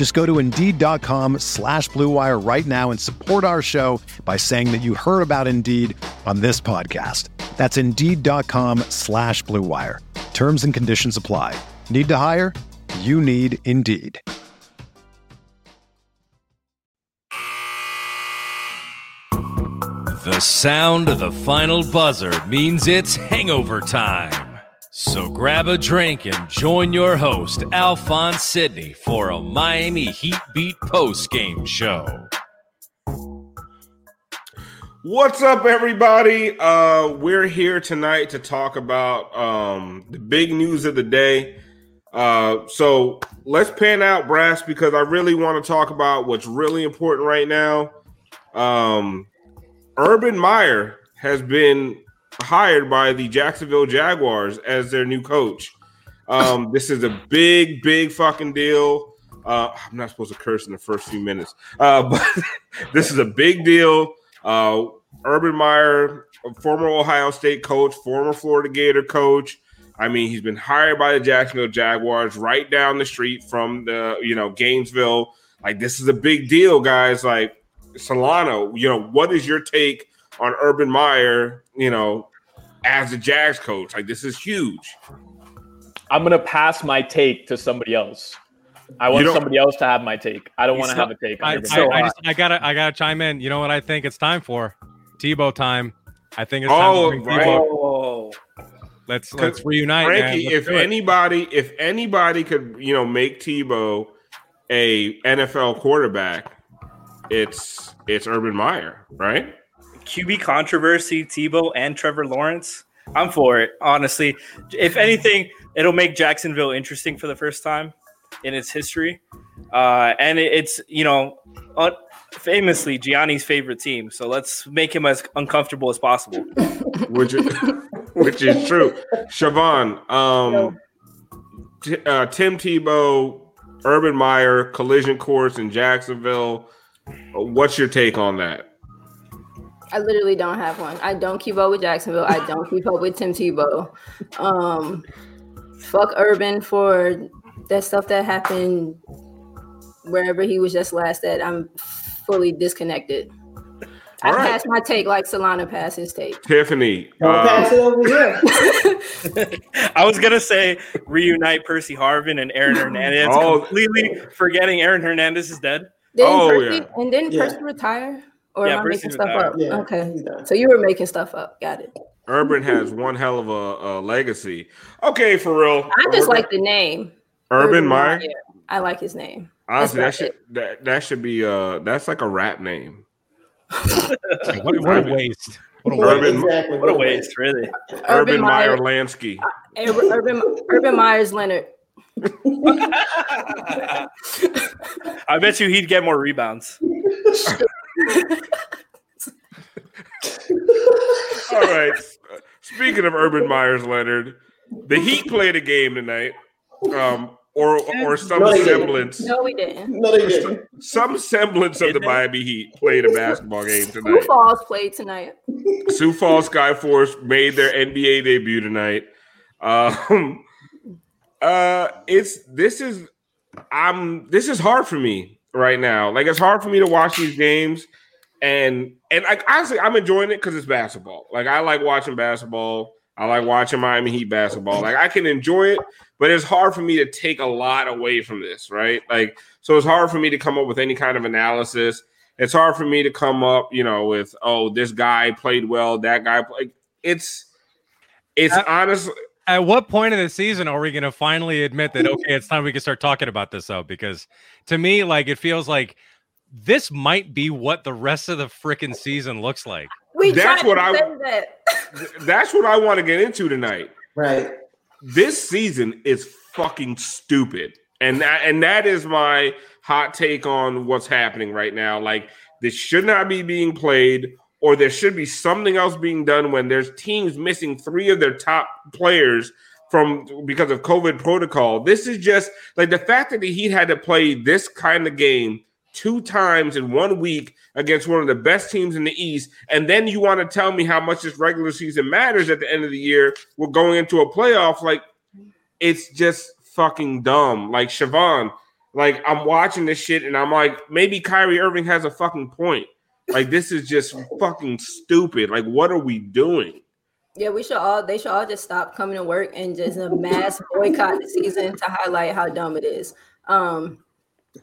Just go to Indeed.com slash BlueWire right now and support our show by saying that you heard about Indeed on this podcast. That's Indeed.com slash BlueWire. Terms and conditions apply. Need to hire? You need Indeed. The sound of the final buzzer means it's hangover time. So grab a drink and join your host, Alphonse Sidney, for a Miami Heat Beat post game show. What's up, everybody? Uh, we're here tonight to talk about um, the big news of the day. Uh, so let's pan out brass because I really want to talk about what's really important right now. Um, Urban Meyer has been hired by the Jacksonville Jaguars as their new coach. Um, this is a big, big fucking deal. Uh, I'm not supposed to curse in the first few minutes, uh, but this is a big deal. Uh, Urban Meyer, former Ohio State coach, former Florida Gator coach. I mean, he's been hired by the Jacksonville Jaguars right down the street from the, you know, Gainesville. Like, this is a big deal, guys. Like, Solana, you know, what is your take on Urban Meyer, you know, as a Jags coach? Like, this is huge. I'm gonna pass my take to somebody else. I want somebody else to have my take. I don't want to have a take. I, I, I, uh, just, I, gotta, I gotta chime in. You know what I think it's time for? Tebow time. I think it's time oh, to bring right. Tebow. Let's let's reunite. Frankie. Let's if anybody, if anybody could, you know, make Tebow a NFL quarterback, it's it's Urban Meyer, right? QB controversy, Tebow and Trevor Lawrence. I'm for it, honestly. If anything, it'll make Jacksonville interesting for the first time in its history. Uh, and it's, you know, famously Gianni's favorite team. So let's make him as uncomfortable as possible. which, is, which is true. Siobhan, um, t- uh, Tim Tebow, Urban Meyer, collision course in Jacksonville. What's your take on that? I literally don't have one. I don't keep up with Jacksonville. I don't keep up with Tim Tebow. Um, fuck Urban for that stuff that happened wherever he was just last at. I'm fully disconnected. I right. passed my take like Solana passed his take. Tiffany, Don't uh, pass it over here. I was gonna say reunite Percy Harvin and Aaron Hernandez. Oh. Completely forgetting Aaron Hernandez is dead. Didn't Oh, Percy, yeah. and didn't Yeah. Percy retire? Or Yeah, am I Percy making stuff up? Yeah, okay. So you were making stuff up. Got it. Urban has one hell of a, a legacy. Okay, for real. I just like the name. Urban Meyer. I like his name. Honestly, that That's should that, that should be uh that's like a rap name. What, what a waste. What a waste. Urban exactly. What a waste, really. Urban Meyer Meyer, Lansky. Urban, Urban, Urban Meyers Leonard. I bet you he'd get more rebounds. All right. Speaking of Urban Meyers Leonard, the Heat played a game tonight. Um or or some No, semblance No, we didn't. No, they didn't. some semblance of the Miami Heat played a basketball game Who tonight. Falls played tonight. Sioux Falls Skyforce made their NBA debut tonight. Um, uh, it's this is I'm this is hard for me right now. Like it's hard for me to watch these games, and and like honestly, I'm enjoying it because it's basketball. Like I like watching basketball. I like watching Miami Heat basketball. Like I can enjoy it, but it's hard for me to take a lot away from this, right? Like so, it's hard for me to come up with any kind of analysis. It's hard for me to come up, you know, with oh, this guy played well, that guy played. It's It's uh, honestly at what point in the season are we going to finally admit that okay, it's time we can start talking about this though? Because to me, like it feels like this might be what the rest of the freaking season looks like. We That's tried what to I- say that. that's what I want to get into tonight. Right. This season is fucking stupid. And that, and that is my hot take on what's happening right now. Like this should not be being played or there should be something else being done when there's teams missing three of their top players from because of COVID protocol. This is just like the fact that the Heat had to play this kind of game two times in one week against one of the best teams in the East, and then you want to tell me how much this regular season matters at the end of the year. We're going into a playoff, like it's just fucking dumb. Like Siobhan, like I'm watching this shit and I'm like, maybe Kyrie Irving has a fucking point. Like this is just fucking stupid. Like what are we doing? Yeah, we should all they should all just stop coming to work and just a mass boycott the season to highlight how dumb it is. Um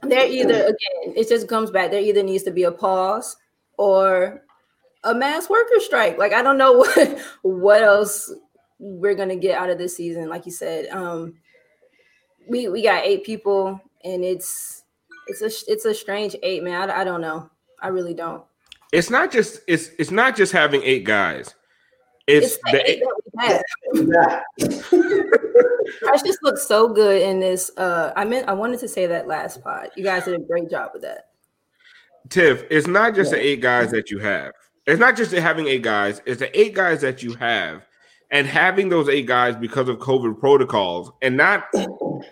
there either again, it just comes back. There either needs to be a pause or a mass worker strike. Like I don't know what what else we're gonna get out of this season. Like you said, um, we we got eight people, and it's it's a it's a strange eight, man. I, I don't know. I really don't. It's not just it's it's not just having eight guys. It's, It's the the eight that we have. Precious looks so good in this. Uh, I meant I wanted to say that last pod. You guys did a great job with that. Tiff, it's not just the eight guys that you have. It's not just having eight guys, it's the eight guys that you have. And having those eight guys because of COVID protocols and not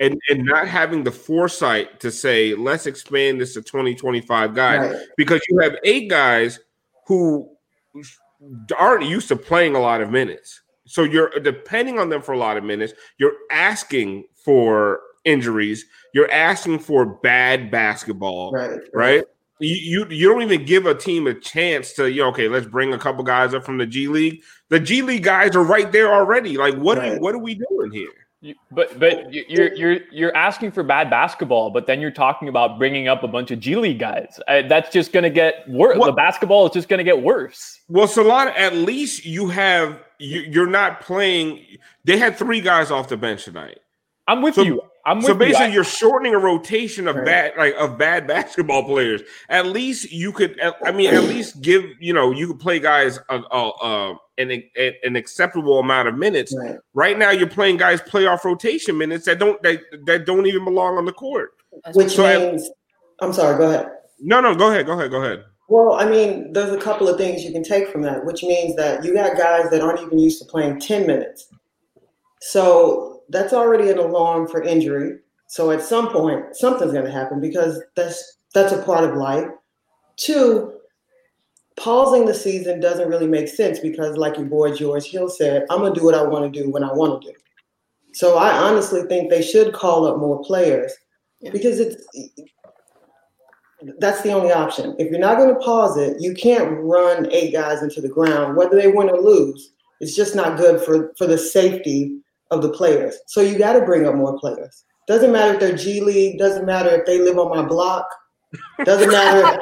and, and not having the foresight to say, let's expand this to twenty twenty five guys. Right. Because you have eight guys who aren't used to playing a lot of minutes. So you're depending on them for a lot of minutes. You're asking for injuries. You're asking for bad basketball Right. right? You, you you don't even give a team a chance to you know, okay, let's bring a couple guys up from the G League. The G League guys are right there already. Like, what are what are we doing here? You- But but you- you're you're you're asking for bad basketball, but then you're talking about bringing up a bunch of G League guys. Uh, that's just going to get worse. What- The basketball is just going to get worse. Well, Solana, at least you have you, you're not playing. They had three guys off the bench tonight. I'm with So- you. I'm with So you. basically, I- you're shortening a rotation of Right. bad like of bad basketball players. At least you could. I mean, at least give you know you could play guys a, a, a, an an acceptable amount of minutes. Right. Right now, you're playing guys playoff rotation minutes that don't that, that don't even belong on the court. Which So I- means, I'm sorry, go ahead. No, no, go ahead, go ahead, go ahead. Well, I mean, there's a couple of things you can take from that, which means that you got guys that aren't even used to playing 10 minutes. So that's already an alarm for injury. So at some point, something's going to happen because that's that's a part of life. Two, pausing the season doesn't really make sense because, like your boy George Hill said, I'm going to do what I want to do when I want to do. So I honestly think they should call up more players Yeah. because it's that's the only option. If you're not going to pause it, you can't run eight guys into the ground, whether they win or lose. It's just not good for for the safety of the players. So you got to bring up more players. Doesn't matter if they're G League. Doesn't matter if they live on my block. Doesn't matter.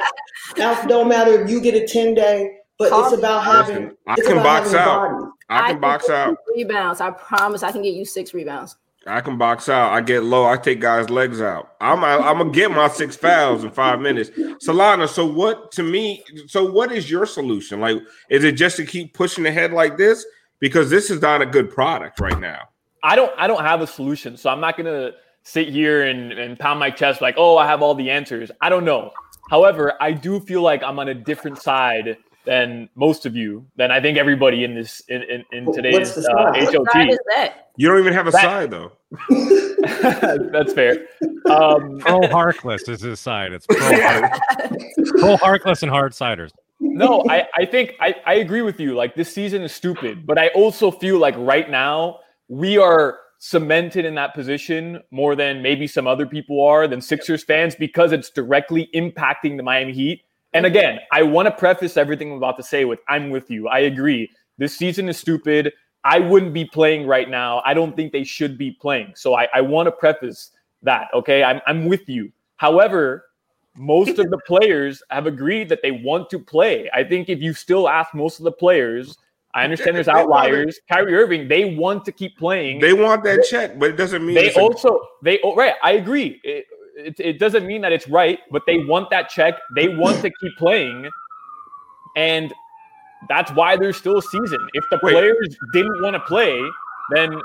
Now, don't matter if you get a ten day. But it's about having. Listen, I it's can about box having out. bodies. I can box get out. Rebounds. I promise I can get you six rebounds. I can box out. I get low. I take guys' legs out. I'm I'm gonna get my six fouls in five minutes. Solana. So what to me? So what is your solution? Like, is it just to keep pushing ahead like this? Because this is not a good product right now. I don't I don't have a solution, so I'm not gonna sit here and, and pound my chest like, oh, I have all the answers. I don't know. However, I do feel like I'm on a different side than most of you, than I think everybody in this in, in, in What's today's the uh, side? What side HOT. is that? You don't even have a That- side though. That's fair. Um, Pro Harkless is his side. It's pro, pro Harkless and hard ciders. no, I, I think I, I agree with you. Like this season is stupid, but I also feel like right now we are cemented in that position more than maybe some other people are than Sixers fans because it's directly impacting the Miami Heat. And again, I want to preface everything I'm about to say with I'm with you. I agree. This season is stupid. I wouldn't be playing right now. I don't think they should be playing. So I, I want to preface that. Okay. I'm, I'm with you. However, most of the players have agreed that they want to play. I think if you still ask most of the players, I understand there's outliers. Kyrie Irving, they want to keep playing. They want that check, but it doesn't mean They also they oh, right. I agree. It, it, it doesn't mean that it's right, but they want that check. They want to keep playing, and that's why there's still a season. If the Wait. players didn't want to play, then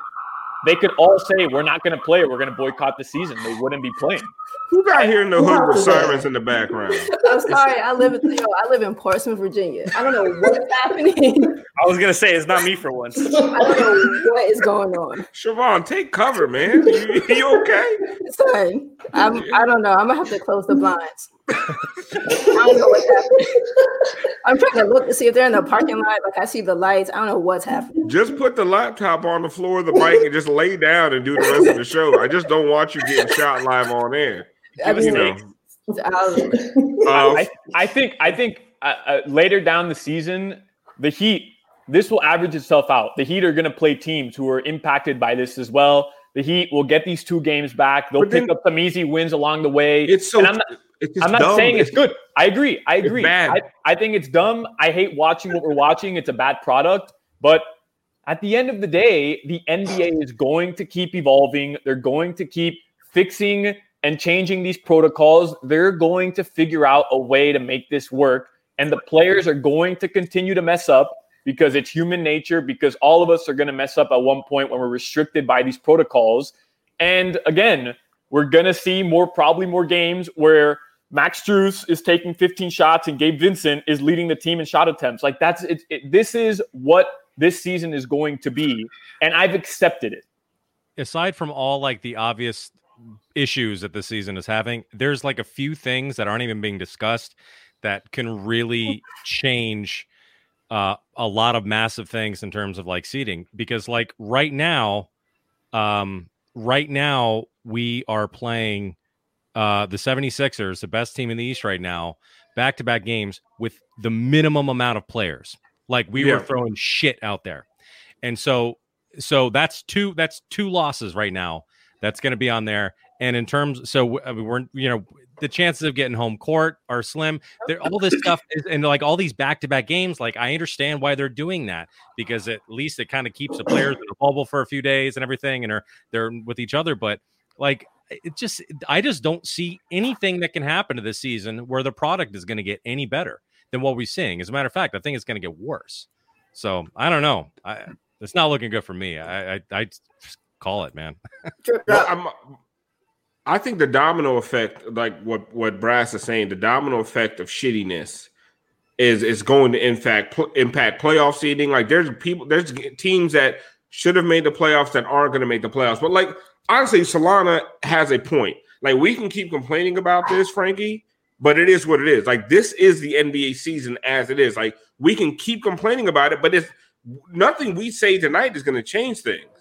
they could all say we're not going to play. We're going to boycott the season. They wouldn't be playing. Who's out here in the hood with sirens in the background? I'm sorry. I live in yo, I live in Portsmouth, Virginia. I don't know what's happening. I was gonna say it's not me for once. I don't know what is going on. Siobhan, take cover, man. You, you okay? Son, I'm, I don't know. I'm gonna have to close the blinds. I don't know what's happening. I'm trying to look to see if they're in the parking lot. Like I see the lights. I don't know what's happening. Just put the laptop on the floor of the bike and just lay down and do the rest of the show. I just don't want you getting shot live on air. I You mean, know. I'll- Uh, I, I think I think uh, uh, later down the season, the Heat this will average itself out. The Heat are going to play teams who are impacted by this as well. The Heat will get these two games back. They'll then- pick up some easy wins along the way. it's so. And I'm not, it's I'm not dumb. saying it's good. I agree. I agree. I, I think it's dumb. I hate watching what we're watching. It's a bad product. But at the end of the day, the NBA is going to keep evolving. They're going to keep fixing and changing these protocols. They're going to figure out a way to make this work. And the players are going to continue to mess up because it's human nature, because all of us are going to mess up at one point when we're restricted by these protocols. And again, we're going to see more, probably more games where Max Strus is taking 15 shots and Gabe Vincent is leading the team in shot attempts. Like that's it, it. This is what this season is going to be, and I've accepted it. aside from all like the obvious issues that the season is having, there's like a few things that aren't even being discussed that can really change uh, a lot of massive things in terms of like seating. Because like right now, um, right now we are playing uh, the 76ers, the best team in the East right now, back to back games with the minimum amount of players. Like we Yeah. were throwing shit out there. And so so that's two that's two losses right now that's going to be on there. And in terms so I mean, uh, we're you know the chances of getting home court are slim. There all this stuff is, and like all these back-to-back games like i understand why they're doing that because at least it kind of keeps the players in the bubble for a few days and everything and are they're with each other but like it just i just don't see anything that can happen to this season where the product is going to get any better than what we're seeing. As a matter of fact i think it's going to get worse. So i don't know. I it's not looking good for me. I I, I call it, man. Well. I'm, I think the domino effect, like what what Brass is saying, the domino effect of shittiness is is going to in fact pl- impact playoff seeding. Like there's people, there's teams that should have made the playoffs that aren't going to make the playoffs. But like honestly, Solana has a point. Like we can keep complaining about this, Frankie, but it is what it is. Like this is the NBA season as it is. Like we can keep complaining about it, but it's nothing we say tonight is going to change things.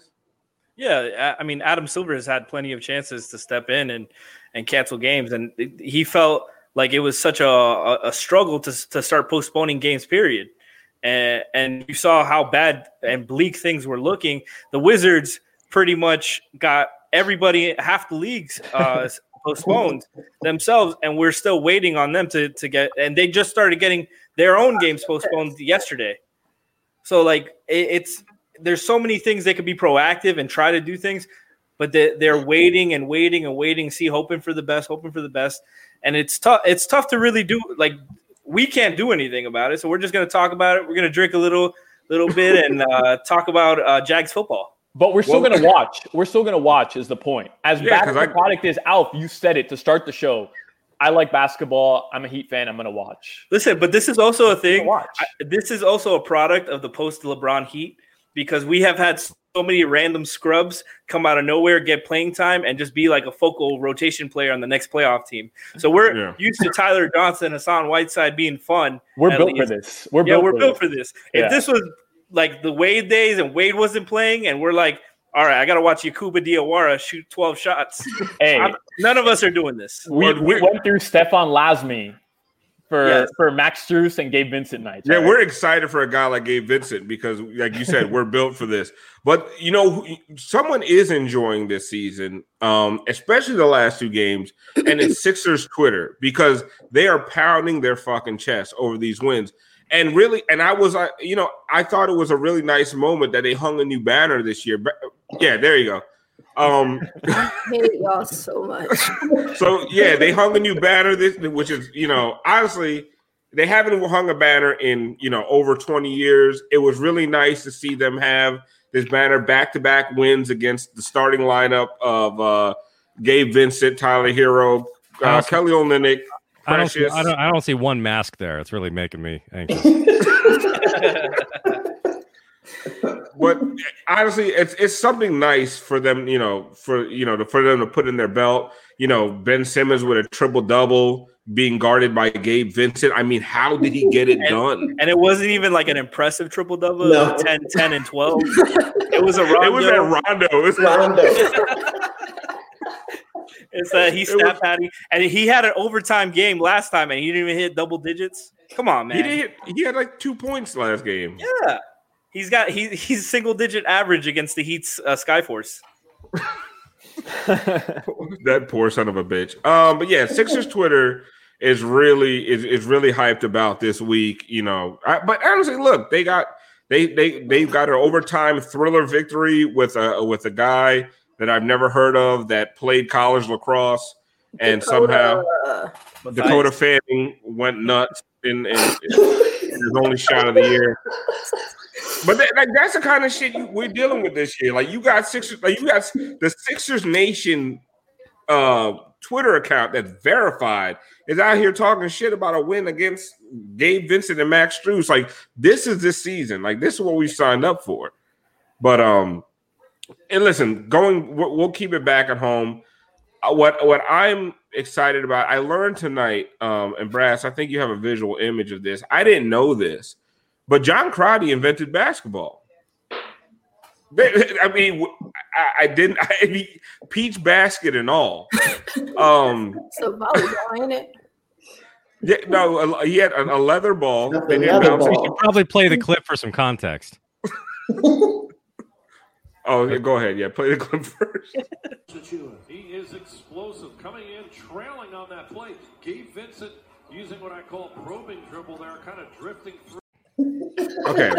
Yeah, I mean, Adam Silver has had plenty of chances to step in and and cancel games, and he felt like it was such a, a, a struggle to to start postponing games. Period. And and you saw how bad and bleak things were looking. The Wizards pretty much got everybody half the leagues uh, postponed themselves, and we're still waiting on them to to get. And they just started getting their own games postponed yesterday. So like it, it's there's so many things they could be proactive and try to do things, but they, they're waiting and waiting and waiting, see, hoping for the best, hoping for the best, and it's tough. It's tough to really do. Like we can't do anything about it, so we're just gonna talk about it. We're gonna drink a little, little bit and uh, talk about uh, Jags football. But we're still Well- going to watch. We're still going to watch. Is the point? As Yeah, bad 'cause as the I- product is, Alf, you said it to start the show. I like basketball. I'm a Heat fan. I'm going to watch. Listen, but this is also a I'm gonna thing. watch. I- this is also a product of the post LeBron Heat because we have had so many random scrubs come out of nowhere, get playing time, and just be like a focal rotation player on the next playoff team. So we're Yeah. used to Tyler Johnson, Hassan Whiteside being fun. We're built for this. We're yeah, built we're for built this. for this. Yeah. If this was like the Wade days and Wade wasn't playing, and we're like, all right, I got to watch Yakhouba Diawara shoot 12 shots. Hey, I'm- none of us are doing this. we, we went through Stefan Lasme for Yes. for Max Strus and Gabe Vincent nights. Yeah, right? we're excited for a guy like Gabe Vincent because, like you said, we're built for this. But you know, someone is enjoying this season, um, especially the last two games, and it's Sixers Twitter because they are pounding their fucking chest over these wins. and really, and I was, uh, you know, I thought it was a really nice moment that they hung a new banner this year. But yeah, there you go. Um, I hate y'all so much. so yeah, they hung a new banner this, which is, you know, honestly, they haven't hung a banner in you know over 20 years. It was really nice to see them have this banner back to back wins against the starting lineup of uh, Gabe Vincent, Tyler Herro, uh, Kelly Olynyk. I don't, see, I don't. I don't see one mask there. It's really making me anxious. but honestly, it's it's something nice for them, you know, for you know, for them to put in their belt. You know, Ben Simmons with a triple double being guarded by Gabe Vincent. I mean, how did he get it and, done? And it wasn't even like an impressive triple double. No. 10, 10, and 12. it was a Rondo. It was at Rondo. It was Rondo. it's that he snap patty, and he had an overtime game last time, and he didn't even hit double digits. Come on, man. He did. He had like two points last game. Yeah, he's got he, he's single digit average against the Heat's uh, Skyforce. that poor son of a bitch. Um, but yeah, Sixers Twitter is really is, is really hyped about this week. You know, I, but honestly, look, they got they they they got an overtime thriller victory with a with a guy that I've never heard of that played college lacrosse, and Dakota, somehow Dakota Fanning went nuts in, in, in his only shot of the year. But that, like that's the kind of shit we're dealing with this year. Like you got Sixers, like you got the Sixers Nation uh, Twitter account that's verified is out here talking shit about a win against Gabe Vincent and Max Strus. Like this is this season. Like this is what we signed up for. But um, and listen, going we'll keep it back at home. Uh, what what I'm excited about, I learned tonight, um, and Brass, I think you have a visual image of this. I didn't know this, but John Crotty invented basketball. I mean, I, I didn't. I mean, peach basket and all. Um, so volleyball, ain't it? Yeah, no, he had a, a leather ball. They didn't bounce ball. You probably play the clip for some context. oh, yeah, go ahead. Yeah, play the clip first. he is explosive, coming in, trailing on that play. Gabe Vincent using what I call probing dribble there, kind of drifting through. Okay.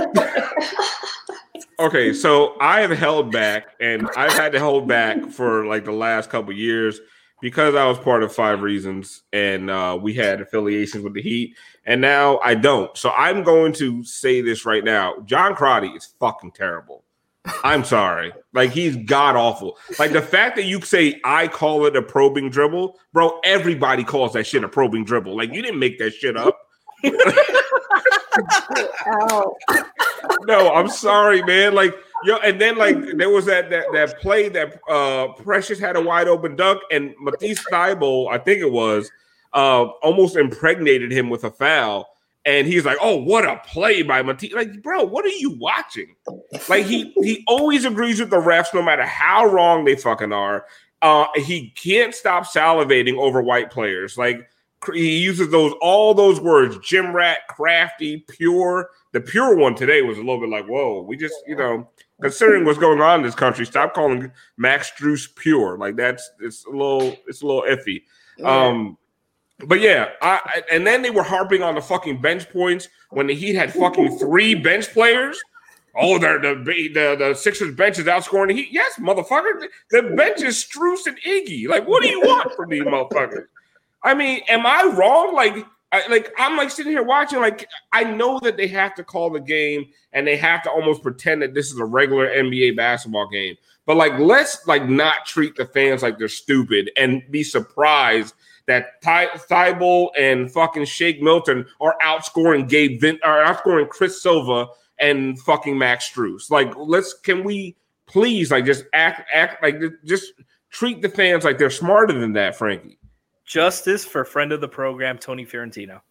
okay, so I have held back, and I've had to hold back for like the last couple years because I was part of Five Reasons, and uh, we had affiliations with the Heat, and now I don't. So I'm going to say this right now: John Crotty is fucking terrible. I'm sorry, like he's god awful. Like the fact that you say I call it a probing dribble, bro. Everybody calls that shit a probing dribble. Like you didn't make that shit up. no, I'm sorry, man. Like yo, and then like there was that that that play that uh Precious had a wide open dunk, and Matisse Thybulle, I think it was, uh, almost impregnated him with a foul. And he's like, "Oh, what a play by Matisse!" Like, bro, what are you watching? Like, he he always agrees with the refs, no matter how wrong they fucking are. Uh, he can't stop salivating over white players. Like, he uses those all those words gym rat crafty pure the pure one today was a little bit like whoa we just you know considering what's going on in this country stop calling max Strus pure like that's it's a little it's a little iffy um but yeah I, and then they were harping on the fucking bench points when the heat had fucking three bench players Oh, the the the, the Sixers bench is outscoring the Heat. Yes, motherfucker. The bench is Strus and Iggy. Like, what do you want from these motherfuckers? I mean, am I wrong? Like, I, like I'm like sitting here watching. Like, I know that they have to call the game and they have to almost pretend that this is a regular NBA basketball game. But like, let's like not treat the fans like they're stupid and be surprised that Ty- and fucking Shake Milton are outscoring Gabe Vin- are outscoring Chris Silva and fucking Max Strus. Like, let's can we please like just act act like just treat the fans like they're smarter than that, Frankie. Justice for friend of the program, Tony Fiorentino.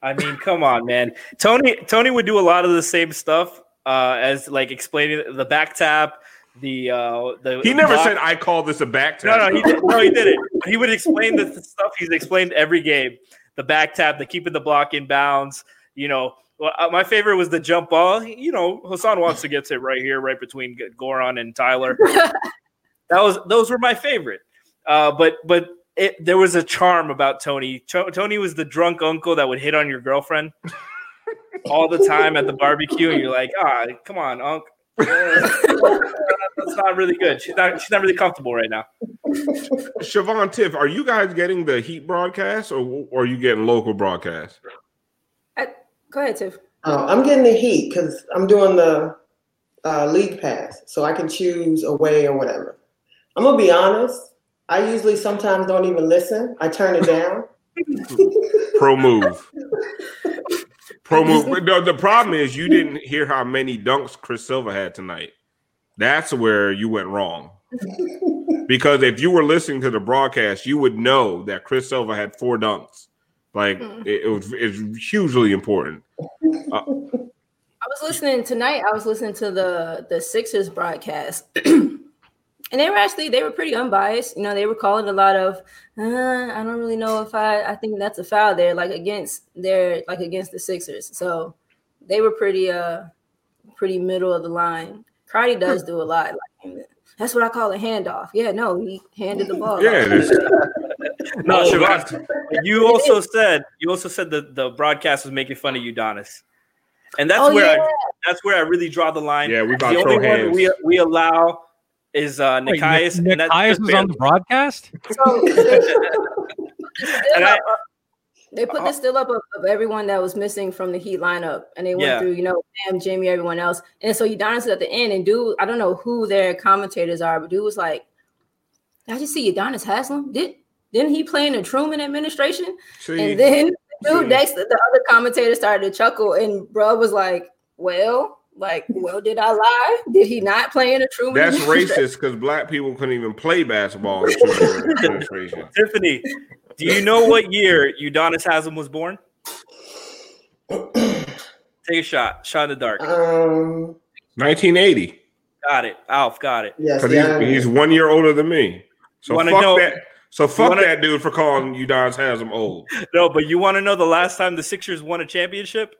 I mean, come on, man. Tony Tony would do a lot of the same stuff uh, as like explaining the back tap, the uh, the. He never block. said I call this a back tap. No, no, he did, no, he did it. He would explain the, the stuff he's explained every game. The back tap, the keeping the block in bounds. You know, well, uh, my favorite was the jump ball. You know, Hassan wants to get it right here, right between Goran and Tyler. that was those were my favorite. Uh, but but it, there was a charm about Tony. Tony was the drunk uncle that would hit on your girlfriend. all the time at the barbecue, and you're like, ah, come on, uncle. That's not really good. She's not. She's not really comfortable right now. Siobhan Tiff, are you guys getting the Heat broadcast or, or are you getting local broadcast? I, go ahead, Tiff. Uh, I'm getting the heat because I'm doing the uh, league pass, so I can choose away or whatever. I'm gonna be honest. I usually sometimes don't even listen. I turn it down. Pro move. Pro move. No, the problem is you didn't hear how many dunks Chris Silva had tonight. That's where you went wrong. Because if you were listening to the broadcast, you would know that Chris Silva had four dunks. Like Hmm. it, it was it's hugely important. Uh, I was listening tonight. I was listening to the the Sixers broadcast, and they were actually they were pretty unbiased. You know, they were calling a lot of, uh, I don't really know if I I think that's a foul there, like against their like against the Sixers. So they were pretty uh pretty middle of the line. Crotty does do a lot. Like, that's what I call a handoff. Yeah, no, he handed the ball. yeah, off. No, Oh, Siobhan, you also said you also said that the broadcast was making fun of Udonis, and that's Oh, where yeah. I, that's where I really draw the line. Yeah, we about the only throw one hands. we we allow is uh, Wait, Nikias, Nick, and Nikias was on the broadcast. So And I- they put the still up of, of everyone that was missing from the Heat lineup, and they went Yeah. through, you know, Bam, Jimmy, everyone else, and so Udonis is at the end, and dude, I don't know who their commentators are, but dude was like, I just see Udonis Haslam? Did didn't he play in the Truman administration?" see, And then dude see. next, the other commentator started to chuckle, and bro was like, "Well, like, well, did I lie? Did he not play in a Truman?" that's racist because black people couldn't even play basketball in the administration. Tiffany, do you know what year Udonis Haslam was born? Take a shot. Shot in the dark. Um, 1980. Got it. Alf got it. yes, Because he's, he's one year older than me. So Wanna fuck know- that. So fuck wanna- that dude for calling Udonis Haslam old. No, but you want to know the last time the Sixers won a championship?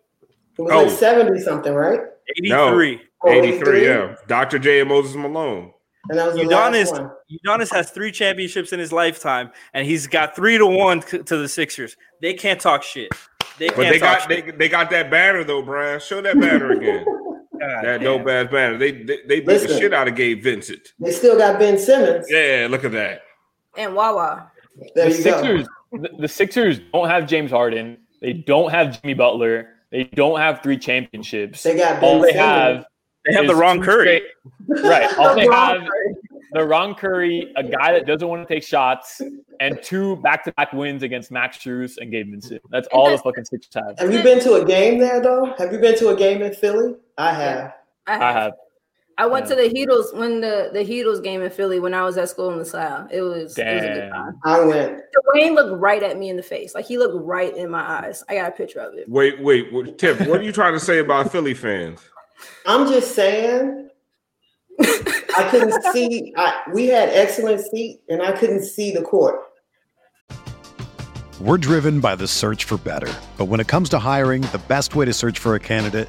It was Oh. like 70 something, right? 83. Oh, 83, yeah. Dr. J and Moses Malone. And that was the Udonis, last one. Udonis has three championships in his lifetime, and he's got three to one to the Sixers. They can't talk shit. They can't But they talk got shit. they got that banner though, Brian. Show that banner again. God that damn. dope ass banner. They they, they beat the shit out of Gabe Vincent. They still got Ben Simmons. Yeah, look at that. and Wawa. There the you. Sixers, the, the Sixers don't have James Harden. They don't have Jimmy Butler. They don't have three championships. They got All they have They have the wrong Curry. straight- right. All they Wrong have the wrong Curry, a guy that doesn't want to take shots, and two back-to-back wins against Max Strus and Gabe Vincent. That's all the fucking six times. Have you been to a game there though? Have you been to a game in Philly? I have. I I have. I went Yeah. to the Heatles when the the Heatles game in Philly when I was at school in the South. It was, it was a good Damn. time. I went. Dwayne looked right at me in the face, like he looked right in my eyes. I got a picture of it. Wait, wait, wait Tiff, what are you trying to say about Philly fans? I'm just saying. I couldn't see. I, we had excellent seat, and I couldn't see the court. We're driven by the search for better. But when it comes to hiring, the best way to search for a candidate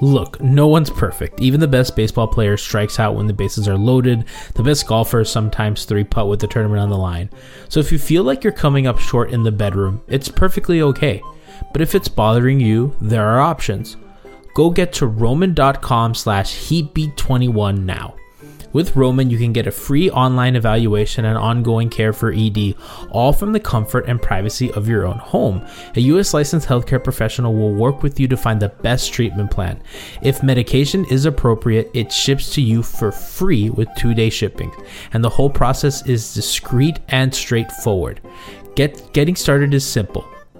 Look, no one's perfect. Even the best baseball player strikes out when the bases are loaded. The best golfers sometimes three putt with the tournament on the line. So if you feel like you're coming up short in the bedroom, it's perfectly okay. But if it's bothering you, there are options. Go get to roman.com slash heatbeat21 now. With Roman, you can get a free online evaluation and ongoing care for ED, all from the comfort and privacy of your own home. A US licensed healthcare professional will work with you to find the best treatment plan. If medication is appropriate, it ships to you for free with two day shipping, and the whole process is discreet and straightforward. Get, getting started is simple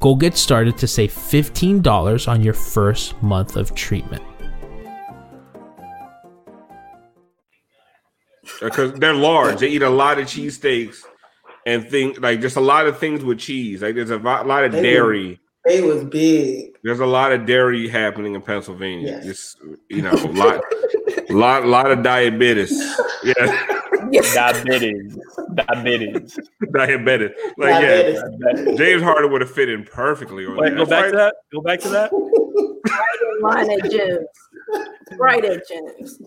Go get started to save $15 on your first month of treatment. Uh, because they're large. They eat a lot of cheesesteaks and things like just a lot of things with cheese. Like there's a lot lot of They dairy. They was big. There's a lot of dairy happening in Pennsylvania. Yes. Just you know, a lot, lot, lot of diabetes. Yeah, Diabetes. Diabetes. diabetes. Like yeah, Diabetes. James Harden would have fit in perfectly. On Wait, that. go That's back why- to that. Go back to that. Line at Jim's. Right at Jim's.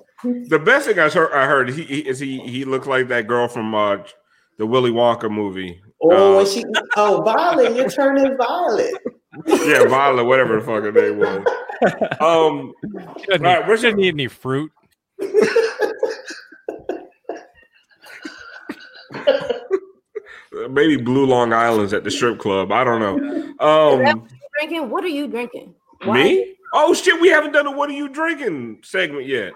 The best thing I heard, I heard he, he is he he looked like that girl from uh, the Willy Wonka movie. Oh, Uh, she oh Violet, you're turning Violet. yeah, Violet, whatever the fuck her name was. Um, She doesn't, All right, need, she doesn't need any fruit. maybe Blue Long Island's at the strip club. I don't know. Um, Drinking? What are you drinking? Why? me? Oh shit, we haven't done a "What are you drinking?" segment yet.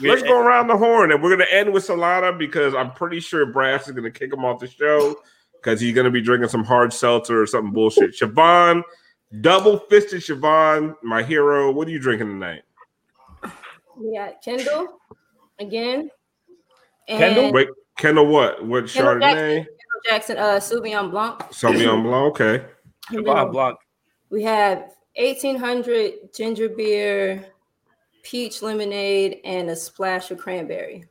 Let's go around the horn, and we're gonna end with Solana because I'm pretty sure Brass is gonna kick him off the show because he's gonna be drinking some hard seltzer or something bullshit. Siobhan, double fisted Siobhan, my hero. What are you drinking tonight? We got Kendall again. And Kendall? Wait, Kendall, what? What Kendall Chardonnay? Kendall Jackson, uh, Sauvignon Blanc. Sauvignon Blanc. Okay. And Blanc, then Blanc. We have 1800 ginger beer, peach lemonade, and a splash of cranberry.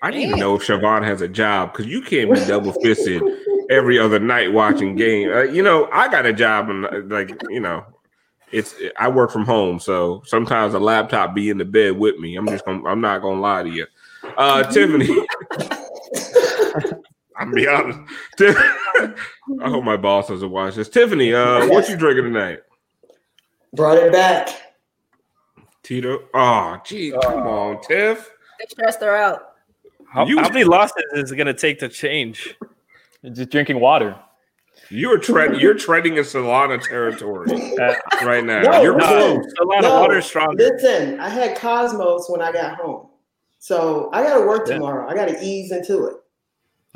I need to know if Siobhan has a job because you can't be double fisted every other night watching game. Uh, you know, I got a job and uh, like you know, it's I work from home, so sometimes a laptop be in the bed with me. I'm just gonna I'm not gonna lie to you, uh, Tiffany. I'm be honest. I hope my boss doesn't watch this. Tiffany, uh, what you drinking tonight? Brought it back. Tito. Oh, gee, come on, Tiff. They stressed her out. How, You- how many losses is it gonna take to change? Just drinking water. You're treading. You're treading in Solana territory Uh, right now. No, you're no. close. A lot No, of water is stronger. Listen, I had Cosmos when I got home. So I gotta work Yeah. tomorrow. I gotta ease into it.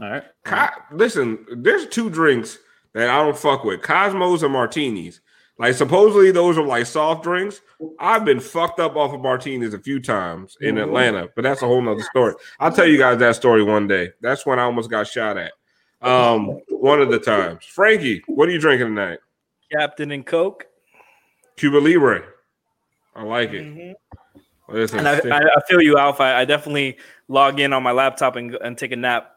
All right. Co- listen, there's two drinks that I don't fuck with: Cosmos and martinis. Like supposedly those are like soft drinks. I've been fucked up off of martinis a few times in Mhm. Atlanta, but that's a whole nother story. I'll tell you guys that story one day. That's when I almost got shot at. Um, one of the times. Frankie, what are you drinking tonight? Captain and Coke. Cuba Libre. I like it. Mhm. Listen, And I, I, I feel you, Alf. I, I definitely log in on my laptop and, and take a nap.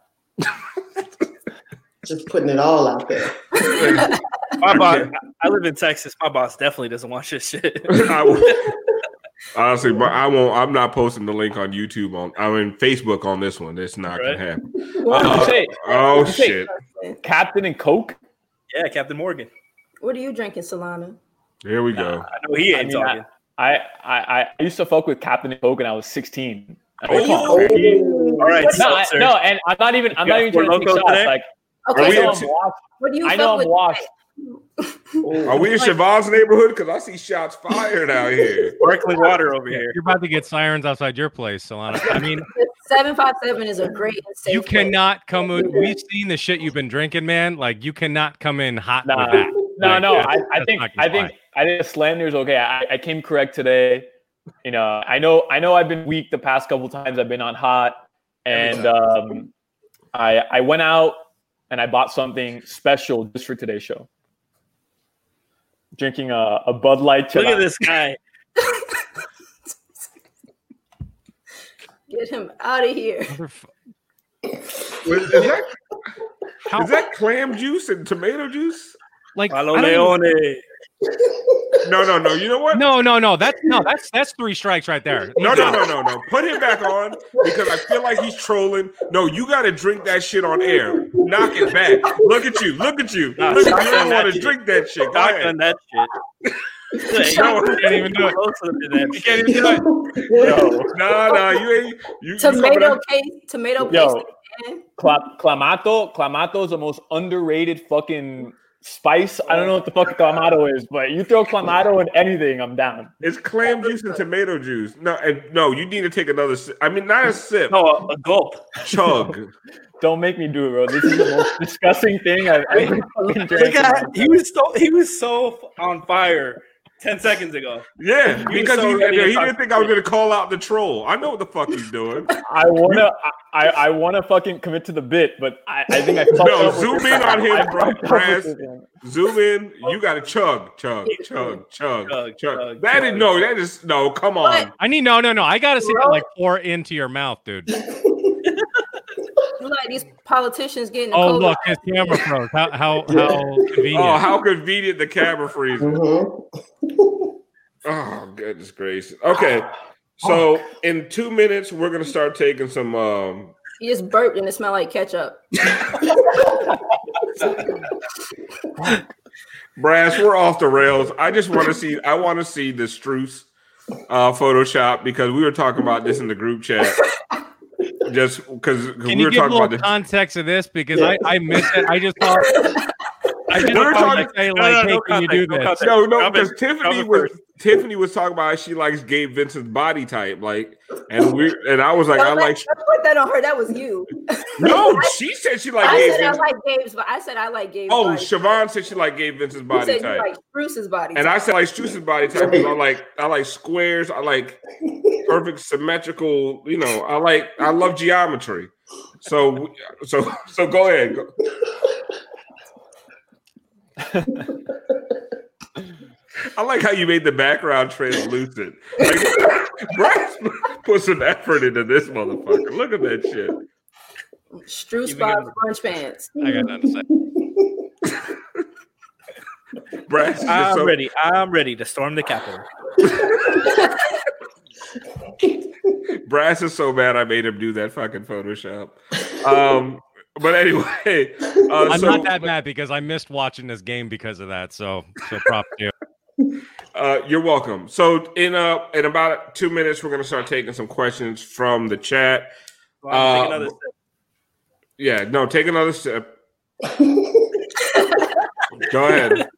Just putting it all out there. My boss, I live in Texas. My boss definitely doesn't watch this shit. Honestly, but I won't. I'm not posting the link on YouTube on. I mean Facebook on this one. It's not Right. gonna happen. Uh, oh you say- shit! Captain and Coke. yeah, Captain Morgan. what are you drinking, Solana? Here we go. I know he I ain't mean, talking. I, I I used to fuck with Captain and Coke when I was 16. I Oh, mean, come on. Oh, All right, No, I, seltzer. no, and I'm not even. I'm not even trying to take shots. today? Like Are I we know in- I'm washed. What do you I know I'm with? washed. Are we in Siobhan's neighborhood? Because I see shots fired out here. Sparkling water over here. You're about to get sirens outside your place, Solana. I mean, Seven five seven is a great safe you place. cannot come. with- We've seen the shit you've been drinking, man. Like you cannot come in hot Nah, with that. no, Like, no. yeah, I, I think not gonna I think fly. I think slander's okay. I, I came correct today. You know, I know I know I've been weak the past couple times. I've been on hot, and um, I I went out and I bought something special just for today's show. Drinking a, a Bud Light. Look at this guy. Get him out of here. Motherf- that How Is that clam juice and tomato juice? like I Palo don't even- Leone. No, no, no. You know what? No, no, no. That's no, that's that's three strikes right there. No, no, no, no, no. Put him back on because I feel like he's trolling. No, you got to drink that shit on air. Knock it back. Look at you. Look at you. Nah, Look at you. You don't want to drink that shit. Go Shotgun ahead. that shit. No, you can't even do it. it. You can't even do it. No, no, you ain't. You, you Tomato paste, tomato paste. again. Cla- clamato, clamato is the most underrated fucking spice. I don't know what the fuck clamato is, but you throw clamato in anything, I'm down. It's clam juice and tomato juice. No, and no, you need to take another sip. I mean, not a sip. No, a, a gulp. Chug. Don't make me do it, bro. This is the most disgusting thing I've ever fucking drank. Look at he was so he was so on fire ten seconds ago. Yeah, He because so he, ready he didn't think I was going to call out the troll. I know what the fuck he's doing. I wanna, I, I wanna fucking commit to the bit, but I, I think I fucked No, up with zoom this in on him, bro. fucked up with Brass. this one. Zoom in. You got to chug, chug, chug, chug, Chug, chug. chug, That is chug. no. That is no. Come on. I need no, no, no. I gotta see it Bro. like pour into your mouth, dude. You like these politicians getting the Oh COVID. look, his camera froze. How how how convenient. Oh, how convenient the camera freezer. Mhm. Oh, goodness gracious. Okay. So in two minutes, we're gonna start taking some um You just burped and it smelled like ketchup. brass. We're off the rails. I just want to see I want to see the Strus uh Photoshop because we were talking about this in the group chat. Just because Can we were give a talking little about this. context of this because I I missed it. I just thought I just We were thought talking- to say like, no, hey, no can you do context, no this? No, no, because Tiffany was first. Tiffany was talking about how she likes Gabe Vincent's body type, like, and we and I was like, I like. don't put that on her. That was you. No, she said she liked I Gabe said I like Gabe's, but I said I like Gabe's. Oh, body. Siobhan said she liked Gabe Vincent's You body said you type, like Bruce's body. and I said like Strus's body type because I like I like squares. I like perfect symmetrical. You know, I like I love geometry. So so so go ahead. Go. I like how you made the background translucent. Like, Bryce put some effort into this motherfucker. Look at that shit. Strus Even Bob got- sponge pants. I got nothing to say. Bryce, I'm so, ready. I'm ready to storm the Capitol. Brass is so mad I made him do that fucking Photoshop. Um, but anyway, uh, I'm so, not that mad because I missed watching this game because of that. So so prop to you. Uh, you're welcome. So in uh in about two minutes, we're gonna start taking some questions from the chat. Well, I'll take Uh, sip. Yeah, no, take another sip. Go ahead.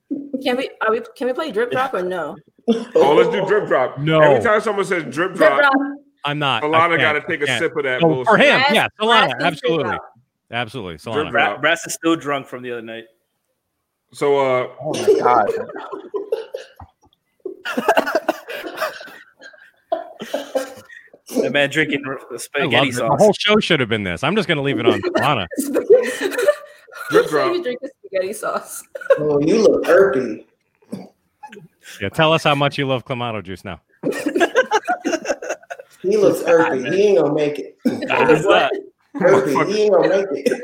Can we? Are we? Can we play drip drop or no? Oh, let's do drip drop. No. Every time someone says drip Drip drop, drop. I'm not. Alana got to take a sip of that Oh, for him, Brass- yeah, Brass Solana, is drip absolutely, drop. Absolutely, Drip Solana. drop. Bra- Brass is still drunk from the other night. So uh, Oh my god. The man drinking r- I love spaghetti it. The whole show should have been this. I'm just gonna leave it on Solana. Drip drop. You drinking spaghetti sauce. Oh, you look irpy. Yeah, tell us how much you love Clamato juice now. He looks irpy. He ain't gonna make it. What is. He ain't gonna make it.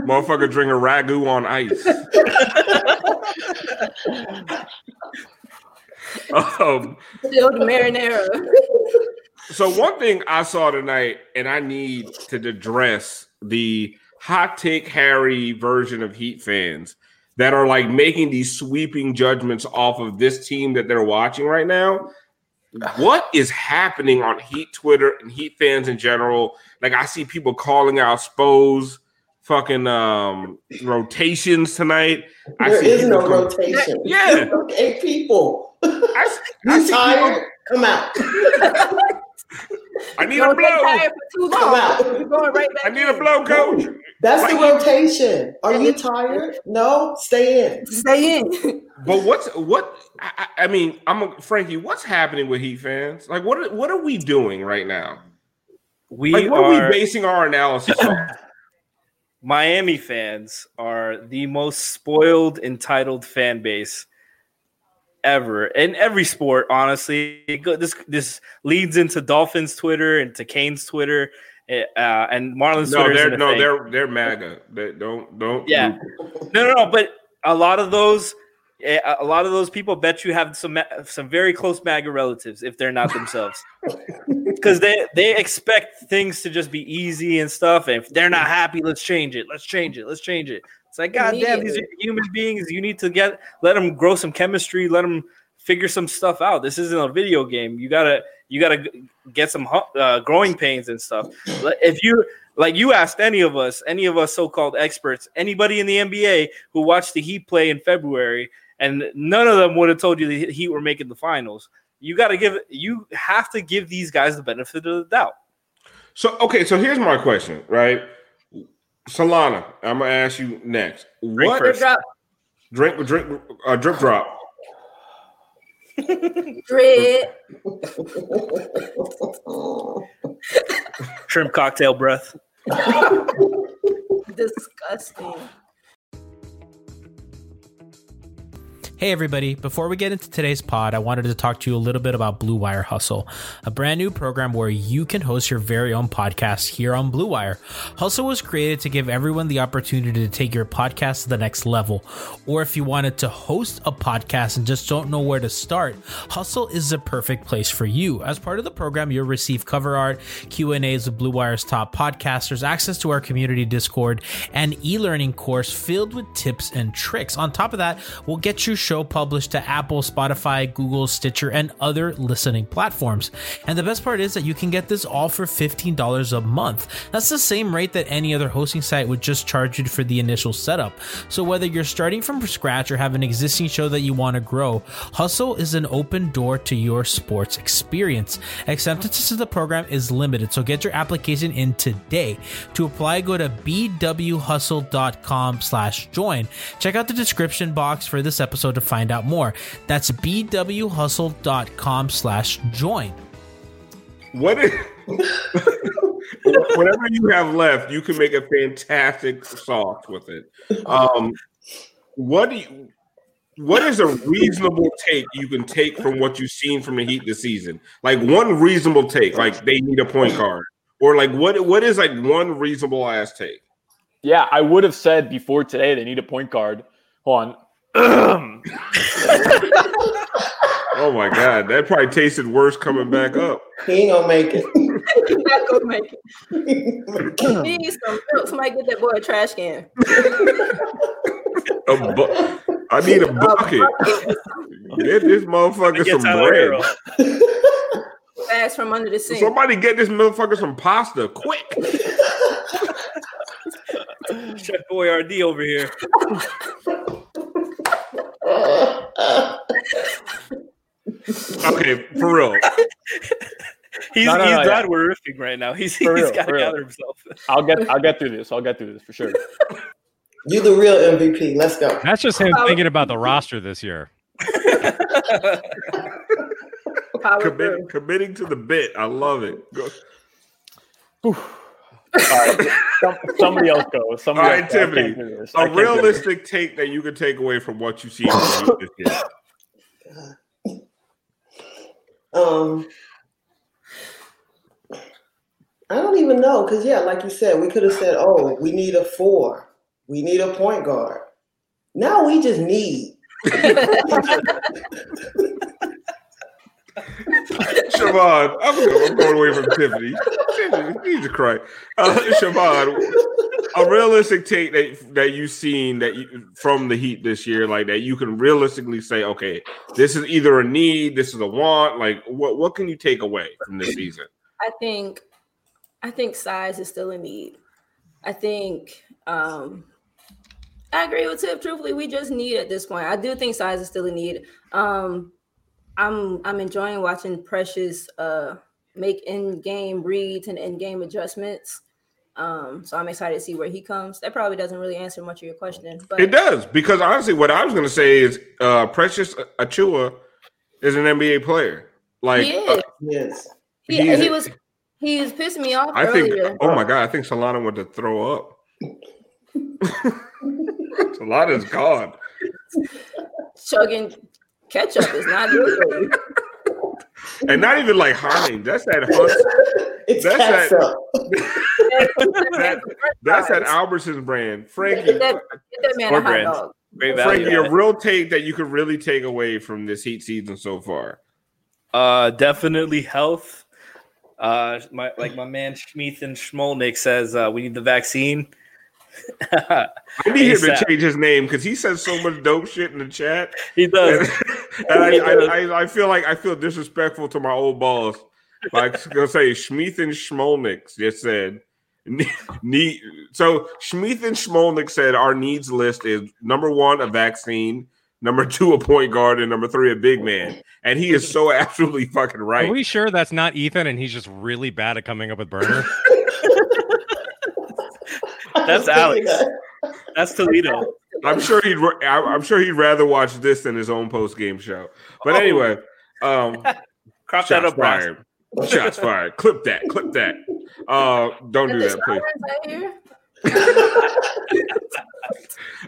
motherfucker drinking a ragu on ice. um, Filled marinara. So one thing I saw tonight, and I need to address the hot take Harry version of Heat fans that are like making these sweeping judgments off of this team that they're watching right now. What is happening on Heat Twitter and Heat fans in general? Like I see people calling out Spo's fucking um rotations tonight. I There see is no people com- rotation. Yeah. Eight people. I, s- I You see tired? Come out. I need a Don't get blow. tired for too Come out. We're going right back. I need a blow, coach. That's the Like you- rotation. Are you tired? No, stay in. Stay in. But what's what? I, I I mean, I'm a, Frankie. What's happening with Heat fans? Like, what what are we doing right now? We Like, what are are we basing our analysis on? Miami fans are the most spoiled, entitled fan base ever in every sport. Honestly, this this leads into Dolphins Twitter, into Kane's Twitter, Uh, and Marlins No, they're no, thing. they're they're MAGA. They don't don't. Yeah. No, no, no. But a lot of those, eh, a lot of those people bet you have some some very close MAGA relatives if they're not themselves, because they they expect things to just be easy and stuff. And if they're not happy, let's change it. Let's change it. Let's change it. It's like, God damn, these are human beings. You need to get let them grow some chemistry. Let them figure some stuff out. This isn't a video game. You gotta you gotta get some uh, growing pains and stuff. If you like, you asked any of us, any of us so-called experts, anybody in the NBA who watched the Heat play in February, and none of them would have told you the Heat were making the finals. You got to give you have to give these guys the benefit of the doubt. So okay, so here's my question, right? Solana, I'm gonna ask you next. Drink what first. Drop drink drink uh, drip drop? dread. Shrimp cocktail breath. Disgusting. Hey everybody, before we get into today's pod, I wanted to talk to you a little bit about Blue Wire Hustle, a brand new program where you can host your very own podcast here on Blue Wire. Hustle was created to give everyone the opportunity to take your podcast to the next level. Or if you wanted to host a podcast and just don't know where to start, Hustle is the perfect place for you. As part of the program, you'll receive cover art, Q&As with Blue Wire's top podcasters, access to our community Discord, and e-learning course filled with tips and tricks. On top of that, we'll get your show published to Apple, Spotify, Google, Stitcher, and other listening platforms. And the best part is that you can get this all for $15 a month. That's the same rate that any other hosting site would just charge you for the initial setup. So whether you're starting from scratch or have an existing show that you want to grow, Hustle is an open door to your sports experience. Acceptance to the program is limited, so get your application in today. To apply, go to bwhustle.com slash join. Check out the description box for this episode to find out more. That's bwhustle.com slash join. What is whatever you have left, you can make a fantastic sauce with it. Um, what do you? What is a reasonable take you can take from what you've seen from the Heat this season? Like one reasonable take, like they need a point guard, or like what? What is like one reasonable ass take? Yeah, I would have said before today they need a point guard. Hold on. Oh my god, that probably tasted worse coming back up. He ain't gonna make it. Not gonna make it. Need some milk. Somebody get that boy a trash can. A bu- I need a bucket. Get this motherfucker Get some Tyler bread. Hero. Fast from under the sink. Somebody get this motherfucker some pasta quick. Chef Boyardee over here. Okay, for real. He's No, no, he's no, that yeah. horrific right now. He's For he's real, got to gather himself. I'll get I'll get through this. I'll get through this for sure. You the real MVP. Let's go. That's just him Power- thinking about the roster this year. Power Commit, committing to the bit. I love it. Go. All right, some, somebody else go. Somebody All right, else go. I can't Tiffany, do this. I A can't do this. realistic take that you can take away from what you see in the Heat this year. Um, I don't even know because yeah, like you said, we could have said, "Oh, we need a four, we need a point guard." Now we just need. Siobhan, I'm going, I'm going away from Tiffany. Jesus Christ. Uh, Siobhan, a realistic take that, that you've seen that you, from the Heat this year, like that you can realistically say, okay, this is either a need, this is a want. Like, what, what can you take away from this season? I think I think size is still a need. I think um I agree with Tiff. Truthfully, we just need at this point. I do think size is still a need. Um I'm I'm enjoying watching Precious uh make in-game reads and in-game adjustments. Um, so I'm excited to see where he comes. That probably doesn't really answer much of your question, but It does because honestly, what I was going to say is uh, Precious Achiuwa is an NBA player. Like, he uh. Yes. He, he's- he was he was pissing me off I think, oh my god, I think Solana went to throw up. Solana's gone. chugging ketchup is not good for you. And not even like Heinz. That's that Hunt. It's That's that- that, that's that Albertsons brand, Frankie. Get that, get that man a hot brand. dog. Frankie, a real take that you could really take away from this heat season so far. Uh, definitely health. Uh, my like my man Schmeeth and Schmolnick says uh, we need the vaccine. I need him to change his name because he says so much dope shit in the chat. He does. and I, I, I, I feel like I feel disrespectful to my old boss. Like gonna say Schmeeth and Schmolnick just said need so Schmeeth and Schmolnick said our needs list is number one a vaccine, number two a point guard, and number three a big man. And he is so absolutely fucking right. Are we sure that's not Ethan and he's just really bad at coming up with burner? That's Alex. That's Toledo. I'm sure he'd I- I'm sure he'd rather watch this than his own post game show. But Oh. anyway, um Crop that shots up, Brass. fired. Shots fired. Clip that. Clip that. Uh, don't do that, please. sirens out here?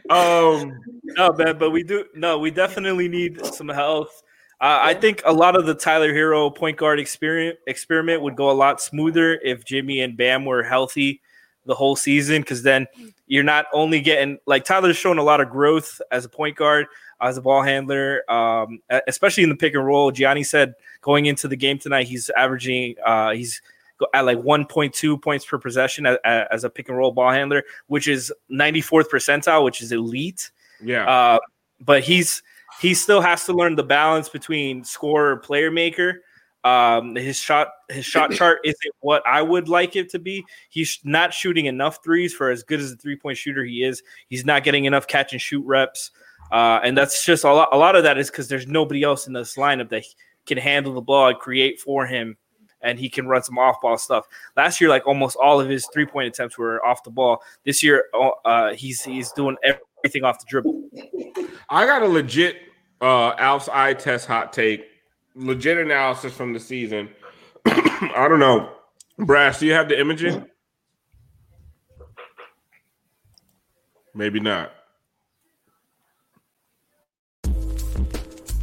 Um, No, man, but we do. No, we definitely need some health. Uh, I think a lot of the Tyler Herro point guard experiment experiment would go a lot smoother if Jimmy and Bam were healthy the whole season. Because then you're not only getting like Tyler's shown a lot of growth as a point guard, as a ball handler, um, especially in the pick and roll. Gianni said going into the game tonight, he's averaging, uh, he's at like 1.2 points per possession as, as a pick and roll ball handler, which is 94th percentile, which is elite. yeah. Uh, but he's he still has to learn the balance between scorer player maker. Um, his shot his shot chart isn't what I would like it to be. He's not shooting enough threes for as good as a three point shooter he is. He's not getting enough catch and shoot reps, uh, and that's just a lot. A lot of that is because there's nobody else in this lineup that can handle the ball and create for him, and he can run some off ball stuff. Last year, like almost all of his three point attempts were off the ball. This year, uh, he's he's doing everything off the dribble. I got a legit uh Alf's eye test hot take, legit analysis from the season. I don't know. Brass, do you have the imaging? Maybe not.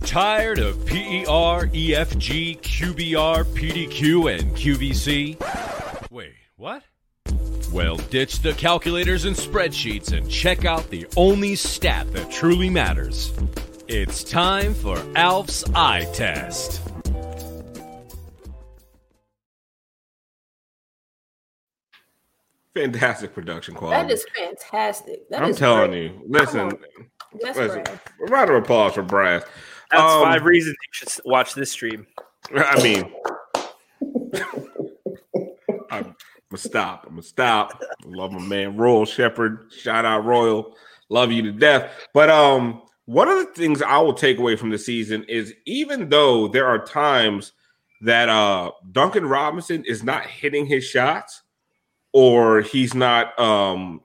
Tired of PER, EFG, QBR, PDQ, and QVC? Wait, what? Well, ditch the calculators and spreadsheets and check out the only stat that truly matters. It's time for Alf's eye test. Fantastic production quality. That is fantastic. That I'm is telling great. you. Listen, That's listen. great. Round of applause for Brass. That's Um, five reasons you should watch this stream. I mean, I'm gonna stop. I'm gonna stop. Love my man Royal Shepherd. Shout out Royal. Love you to death. But um, one of the things I will take away from the season is even though there are times that uh Duncan Robinson is not hitting his shots or he's not um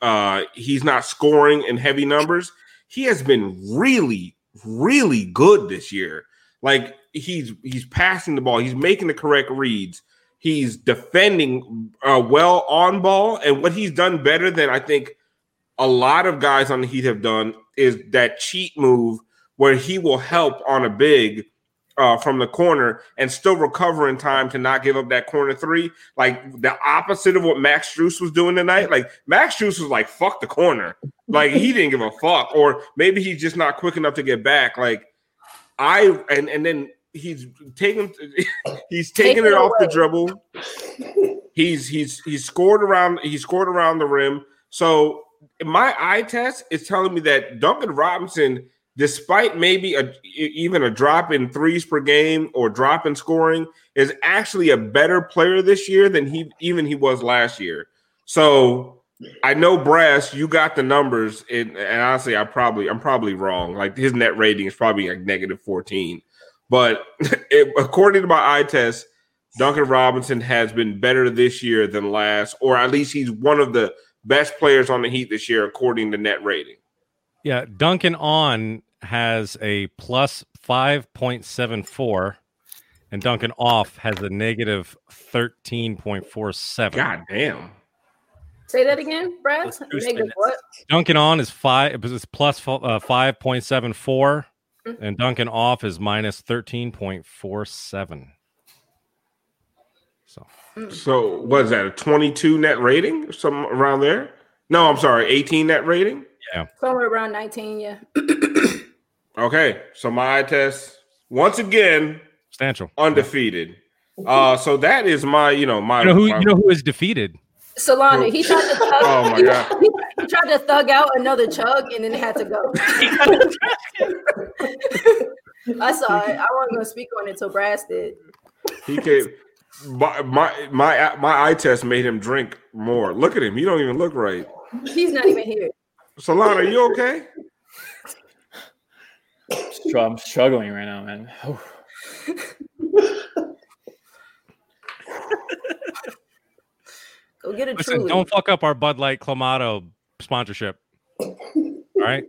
uh he's not scoring in heavy numbers, he has been really, really good this year. Like he's he's passing the ball, he's making the correct reads, he's defending uh, well on ball, and what he's done better than I think a lot of guys on the Heat have done is that cheat move where he will help on a big uh, from the corner and still recover in time to not give up that corner three. Like the opposite of what Max Strus was doing tonight. Like Max Strus was like, fuck the corner. Like he didn't give a fuck. Or maybe he's just not quick enough to get back. Like I and and then he's taking he's taking Take it it off the dribble. He's he's he's scored around he scored around the rim. So my eye test is telling me that Duncan Robinson, despite maybe a even a drop in threes per game or drop in scoring, is actually a better player this year than he even he was last year. So I know Brass, you got the numbers, and, and honestly, I probably I'm probably wrong. Like his net rating is probably like negative 14. But it, according to my eye test, Duncan Robinson has been better this year than last, or at least he's one of the best players on the Heat this year, according to net rating. Yeah, Duncan on has a plus 5.74 and Duncan off has a negative 13.47. God damn. Say that again, Brad. Negative what? Duncan on is 5 is plus uh, 5.74 Mhm. and Duncan off is minus 13.47. So So what is that? A 22 net rating or something around there? No, I'm sorry, 18 net rating. Yeah, somewhere around 19, yeah. Okay, so my eye test once again substantial. undefeated. Uh, so that is my, you know, my. You know who my- you know who is defeated? Solana, he tried to thug, Oh my God. he- he tried to thug out another chug and then it had to go. I saw it. I wasn't gonna speak on it until Brass did. He came. My, my my my eye test made him drink more. Look at him. He don't even look right. He's not even here. Solana, you okay? I'm struggling right now, man. Go get a Listen, truly. don't fuck up our Bud Light Clamato sponsorship. All right.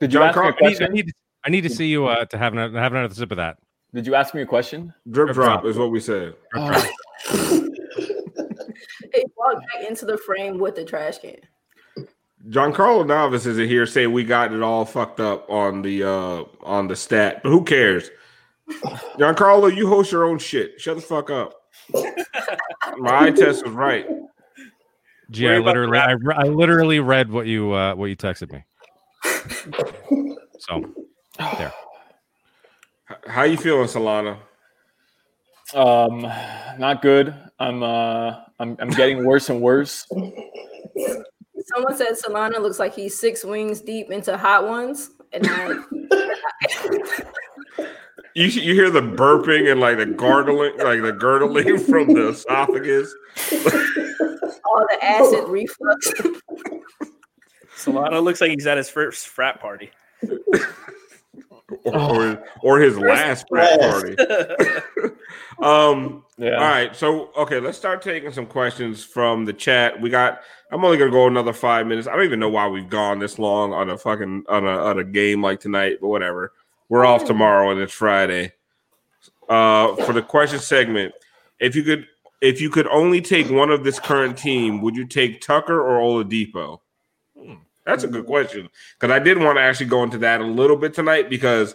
Did you John ask me a Carl- I need, I question? need, I need to see you uh, to have another, have another sip of that. Did you ask me a question? Drip Drip drop drop. is what we said. Oh, He walked back into the frame with the trash can. Giancarlo Novice is here saying we got it all fucked up on the uh on the stat, but who cares? Giancarlo, you host your own shit. Shut the fuck up. My eye test was right. Gee, I literally, I, re- I literally read what you uh, what you texted me. So there. H- How you feeling, Solana? um, not good. I'm uh, I'm I'm getting worse and worse. Someone said Solana looks like he's six wings deep into hot ones. And I, You you hear the burping and like the gargling, like the gurgling from the esophagus. all the acid reflux. Solana looks like he's at his first frat party. or, or, or his last frat party. um. Yeah. All right. So okay, let's start taking some questions from the chat. We got. I'm only gonna go another five minutes. I don't even know why we've gone this long on a fucking on a on a game like tonight, but whatever. We're off tomorrow and it's Friday. Uh, for the question segment, if you could, if you could only take one of this current team, would you take Tucker or Oladipo? That's a good question because I did want to actually go into that a little bit tonight because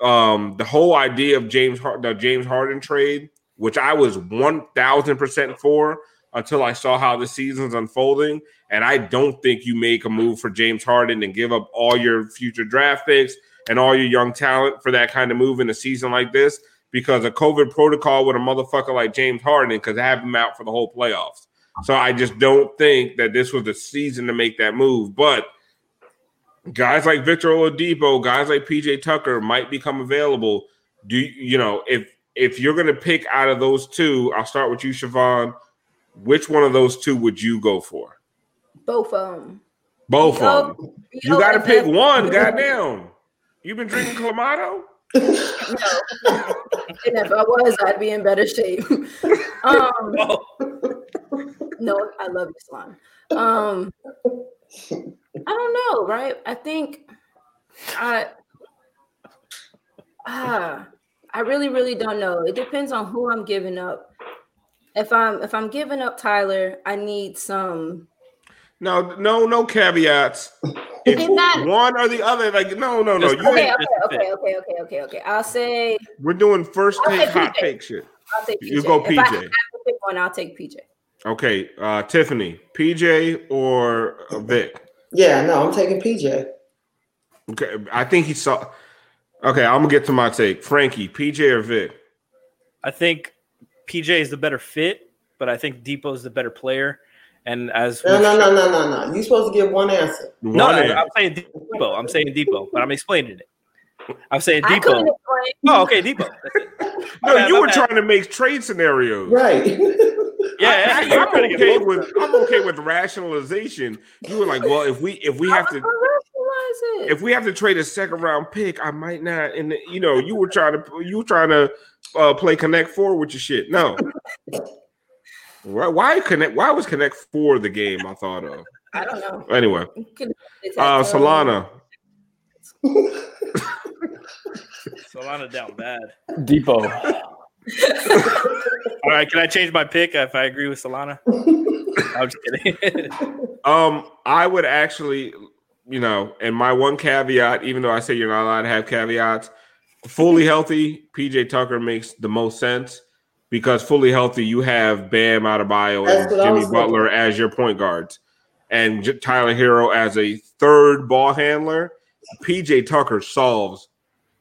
um, the whole idea of James Har- the James Harden trade, which I was one thousand percent for until I saw how the season's unfolding, and I don't think you make a move for James Harden and give up all your future draft picks and all your young talent for that kind of move in a season like this because a COVID protocol with a motherfucker like James Harden because have him out for the whole playoffs. So I just don't think that this was the season to make that move. But guys like Victor Oladipo, guys like PJ Tucker might become available. Do you, you know if if you're going to pick out of those two? I'll start with you, Siobhan. Which one of those two would you go for? Both of them. Both of them. You got to pick one. God. Goddamn. You've been drinking Clamato? And if I was, I'd be in better shape. um, no, I love you, Slime. Um, I don't know, right? I think I ah, I really, really don't know. It depends on who I'm giving up. If I'm if I'm giving up Tyler, I need some. No, no, no caveats. If It matters. one or the other, like no, no, no. Just- You Okay, okay, okay, okay, okay, okay, okay. I'll say we're doing first take hot PJ. take shit. I'll take PJ. You go If I have PJ. to pick one, I'll take PJ. Okay, uh, Tiffany, PJ or uh, Vic? Yeah, no, I'm taking PJ. Okay, I think he saw. Okay, I'm gonna get to my take. Frankie, PJ or Vic? I think PJ is the better fit, but I think Dipo is the better player. And as No, no, no, no, no, no. You're supposed to give one answer. One no, no, answer. I'm saying Dipo. I'm saying Dipo, but I'm explaining it. I'm saying Dipo. Oh, okay, Dipo. No, My bad, you were bad. trying to make trade scenarios. Right. Yeah, I, yeah, you're am trying to get okay with I'm okay with rationalization. You were like, well, if we if we have to Rationalize it. if we have to trade a second round pick, I might not. And you know, you were trying to you were trying to uh, play Connect Four with your shit. No, why, why Connect? Why was Connect Four the game I thought of? I don't know. Anyway, You could- uh, Solana. Solana down bad. Dipo. All right, can I change my pick if I agree with Solana? I'm just kidding. Um, I would actually, you know, and my one caveat, even though I say you're not allowed to have caveats, fully healthy, PJ Tucker makes the most sense. because fully healthy, you have Bam Adebayo That's and Jimmy was Butler as your point guards, and J- Tyler Herro as a third ball handler. PJ Tucker solves.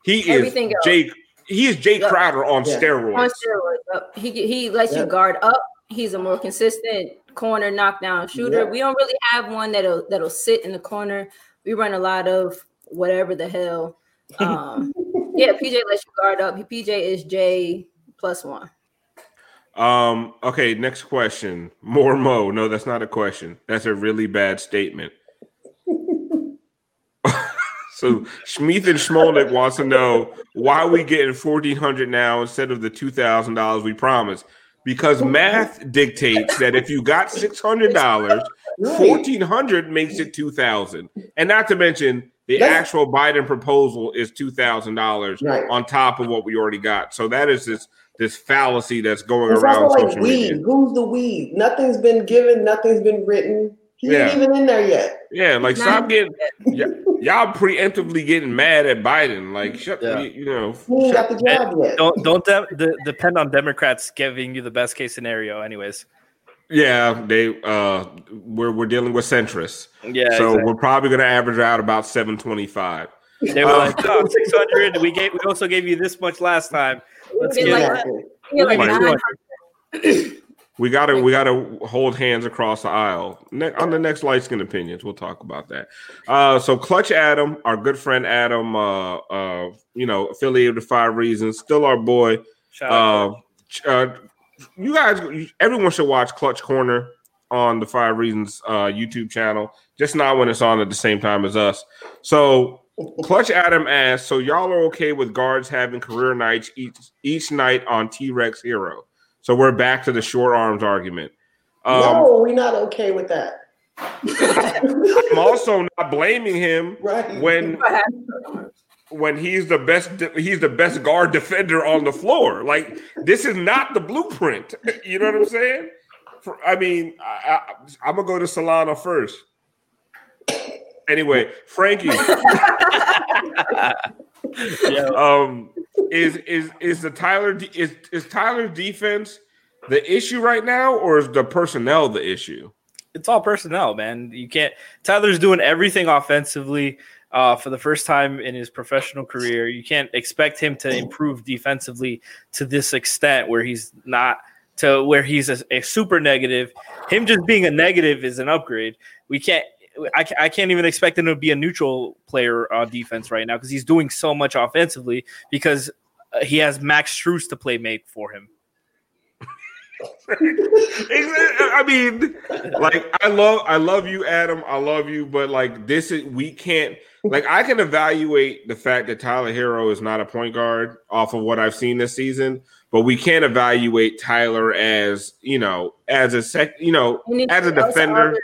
He is else. Jake. He is Jae Yep. Crowder on Yeah. On steroids. steroids. He he lets you guard up. He's a more consistent corner knockdown shooter. Yep. We don't really have one that'll that'll sit in the corner. We run a lot of whatever the hell. Um, yeah, PJ lets you guard up. PJ is J plus one. Um. Okay. Next question. More Mo. No, that's not a question. That's a really bad statement. So Schmeeth and Schmolnick wants to know why we getting fourteen hundred now instead of the two thousand dollars we promised. Because math dictates that if you got six hundred dollars, fourteen hundred makes it two thousand, and not to mention the That's- actual Biden proposal is two thousand dollars Right. on top of what we already got. So that is this this fallacy that's going It's around also like social media. weed. Who's the weed? Nothing's been given. Nothing's been written. He Yeah. ain't even in there yet. Yeah, like stop getting y- y'all preemptively getting mad at Biden. Like shut Yeah. you, you know. He shut- got the job yet. Don't don't de- de- depend on Democrats giving you the best case scenario, anyways. yeah, they uh we're we're dealing with centrists. Yeah. so exactly. we're probably gonna average out about 725. they were uh, like, oh, 600. We gave. We also gave you this much last time. Let's get get it. like- Exactly. we get like Like- 900. We gotta we gotta hold hands across the aisle. Ne- on the next light skin opinions, we'll talk about that. Uh so Clutch Adam, our good friend Adam, uh uh you know, affiliated with five reasons, still our boy. Uh, uh, you guys, everyone should watch Clutch Corner on the Five Reasons uh, YouTube channel. Just not when it's on at the same time as us. So, Clutch Adam asks, so y'all are okay with guards having career nights each each night on T Rex Herro? So we're back to the short arms argument. Um, no, we're not okay with that. I'm also not blaming him right. when when he's the best he's the best guard defender on the floor. Like this is not the blueprint. You know what I'm saying? For, I mean, I, I, I'm gonna go to Solana first. Anyway, Frankie, yeah. um, is is is the Tyler is is Tyler's defense the issue right now, or is the personnel the issue? it's all personnel, man. You can't. Tyler's doing everything offensively uh, for the first time in his professional career. You can't expect him to improve defensively to this extent where he's not to where he's a, a super negative. Him just being a negative is an upgrade. We can't. I, I can't even expect him to be a neutral player on defense right now because he's doing so much offensively because uh, he has Max Strus to play make for him. I mean, like I love I love you, Adam. I love you, but like this is we can't like I can evaluate the fact that Tyler Herro is not a point guard off of what I've seen this season, but we can't evaluate Tyler as you know as a sec you know as a defender.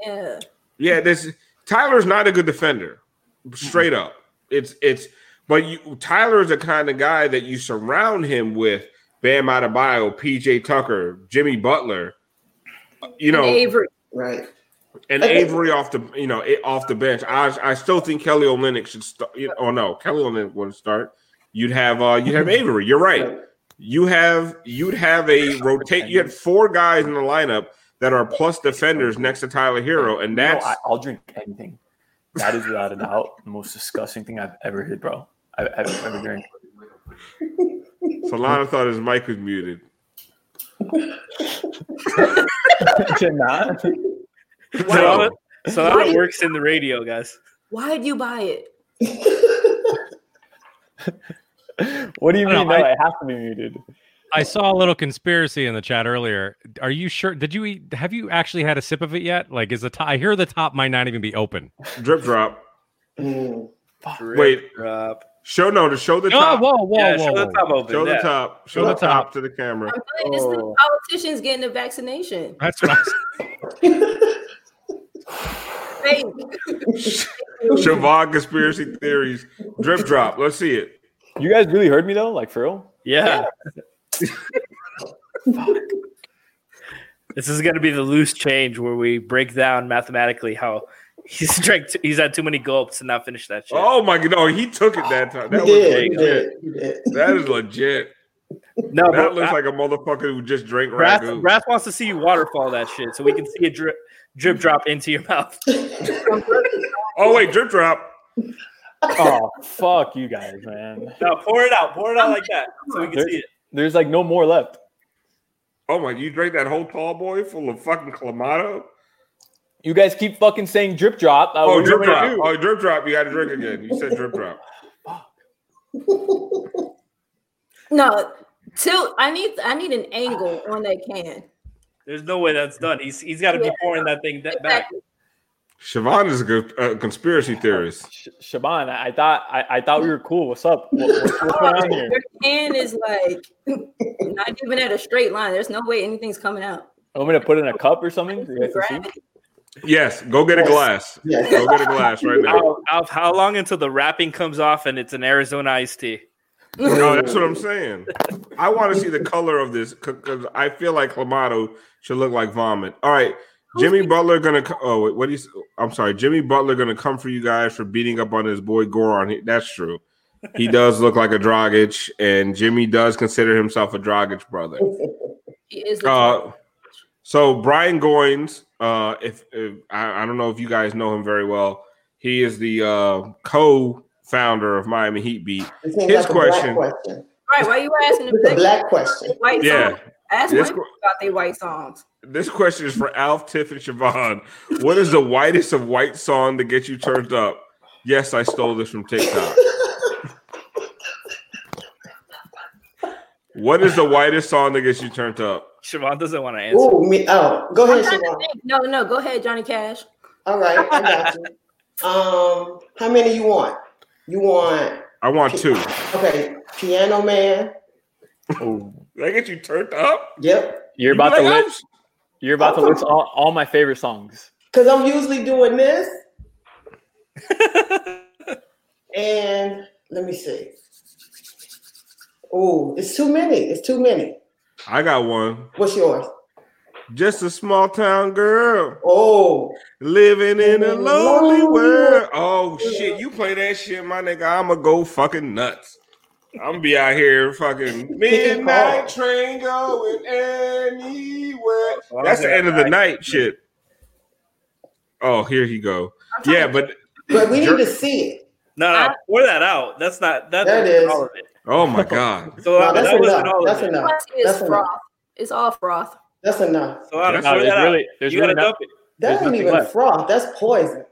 Yeah. Yeah, this Tyler's not a good defender, straight up. It's it's but you Tyler is the kind of guy that you surround him with Bam Adebayo, PJ Tucker, Jimmy Butler, you know, And Avery. Right. and Avery off the you know off the bench. I I still think Kelly Olynyk should start. Oh no, Kelly Olynyk wouldn't start. You'd have uh you have Avery. You're right. You have you'd have a rotate. You had four guys in the lineup that are plus defenders next to Tyler Herro, and You know, that's I, I'll drink anything. That is without a doubt the most disgusting thing I've ever hit, bro. I, I've ever drank. Solana thought his mic was muted. Did not. So, Wow. so that works in the radio, guys. Why did you buy it? What do you mean? know, No, I- it has to be muted. I saw a little conspiracy in the chat earlier. Are you sure? Did you eat? Have you actually had a sip of it yet? Like, is the top? I hear the top might not even be open. Drip drop. Mm. Wait. Drop. Show no to show the Oh, top. whoa, whoa, Yeah, whoa, show the top open. Show the top. Show Show the the top top. to the camera. I'm telling you, it's the Oh. politicians getting the vaccination. That's right. I Siobhan conspiracy theories. Drip drop. Let's see it. You guys really heard me though, like for real? Yeah. This is going to be the loose change where we break down mathematically how he's drank. T- he's had too many gulps and not finished that shit. Oh my god, no, he took it that time. He That was did. He legit. did. He did. That is legit. No, that looks I- like a motherfucker who just drank Brass, ragu. Brass wants to see you waterfall that shit, so we can see it drip, drip drop into your mouth. Oh wait, drip drop. Oh fuck you guys, man. No, pour it out, pour it out like that, so we can There- see it. There's like no more left. Oh my, you drank that whole tall boy full of fucking clamato? You guys keep fucking saying drip drop. Uh, Oh, what are you drip drop. do? Oh, drip drop. You got to drink again. You said drip drop. No, tilt. I need I need an angle on that can. There's no way that's done. He's he's got to be pouring that thing that back. Siobhan is a good uh, conspiracy theorist. Sh- Siobhan, I, I thought I, I thought we were cool. What's up? What- what's, what's going on here? Your can is like not even at a straight line. There's no way anything's coming out. I'm gonna put in a cup or something. You guys can see? Gravity. Yes, go get a glass. Yes. Go get a glass right now. Alf, Alf, how long until the wrapping comes off and it's an Arizona iced tea? No, that's what I'm saying. I want to see the color of this because I feel like Clamato should look like vomit. All right, Jimmy Butler gonna. co- Oh, wait, what do you? s- I'm sorry, Jimmy Butler gonna come for you guys for beating up on his boy Goran. That's true. He does look like a Dragic, and Jimmy does consider himself a Dragic brother. He is. Uh, so Brian Goins, uh, if, if I, I don't know if you guys know him very well, he is the uh, co-founder of Miami Heat Beat. His like question, question. right. Why you asking It's a the black question. white yeah. songs? Ask This white qu- about their white songs. This question is for Alf, Tiff, and Siobhan. What is the whitest of white song that gets you turned up? Yes, I stole this from TikTok. What is the whitest song that gets you turned up? Siobhan doesn't want to answer. Ooh, me. Oh, go ahead, trying Siobhan. No, no, go ahead, Johnny Cash. All right, I got you. Um, how many you want? You want I want two. okay, Piano Man. That get you turned up? Yep, You're You about to like list. You're about to list all, all my favorite songs. because I'm usually doing this. and let me see. Oh, it's too many. It's too many. I got one. What's yours? Just a small town girl Oh, living in a lonely Lonely world. Oh shit, you play that shit, my nigga. I'ma go fucking nuts. I'm gonna be out here fucking midnight train going anywhere. Oh, that's the end of the night shit. Oh, here he go. Yeah, but but we need to see it. No, no, pour that out. That's not that's There wasn't is. all of it. oh my god. So uh, No, that's that wasn't enough. all That's of it. enough. What is That's enough. froth? It's all froth. That's enough. So I That's pour there's that out. really- there's you gotta dump it. That There's ain't even left. froth. That's poison.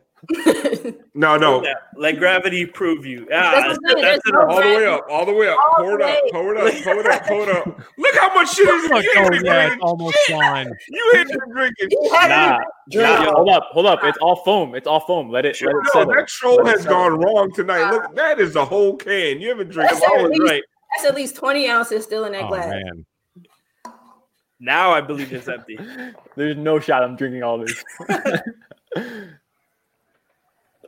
No, no. Yeah, let gravity prove you. Ah, That's that's, what I'm saying, that's there's it. no All the way up, all the way up. All Pour it the up, pour it up, pour it up, pour it up. Look how much shit is in Oh, you yeah, almost shit. gone. You ain't even drinking Nah, Drink. nah, hold up, hold up. It's all foam. It's all foam. Let it, let it No, settle. that troll Let has settle. gone wrong tonight. Look, that is a whole can. You haven't drinking That's I least- right. That's at least 20 ounces still in that Oh glass. man. Now I believe it's empty. There's no shot I'm drinking all this.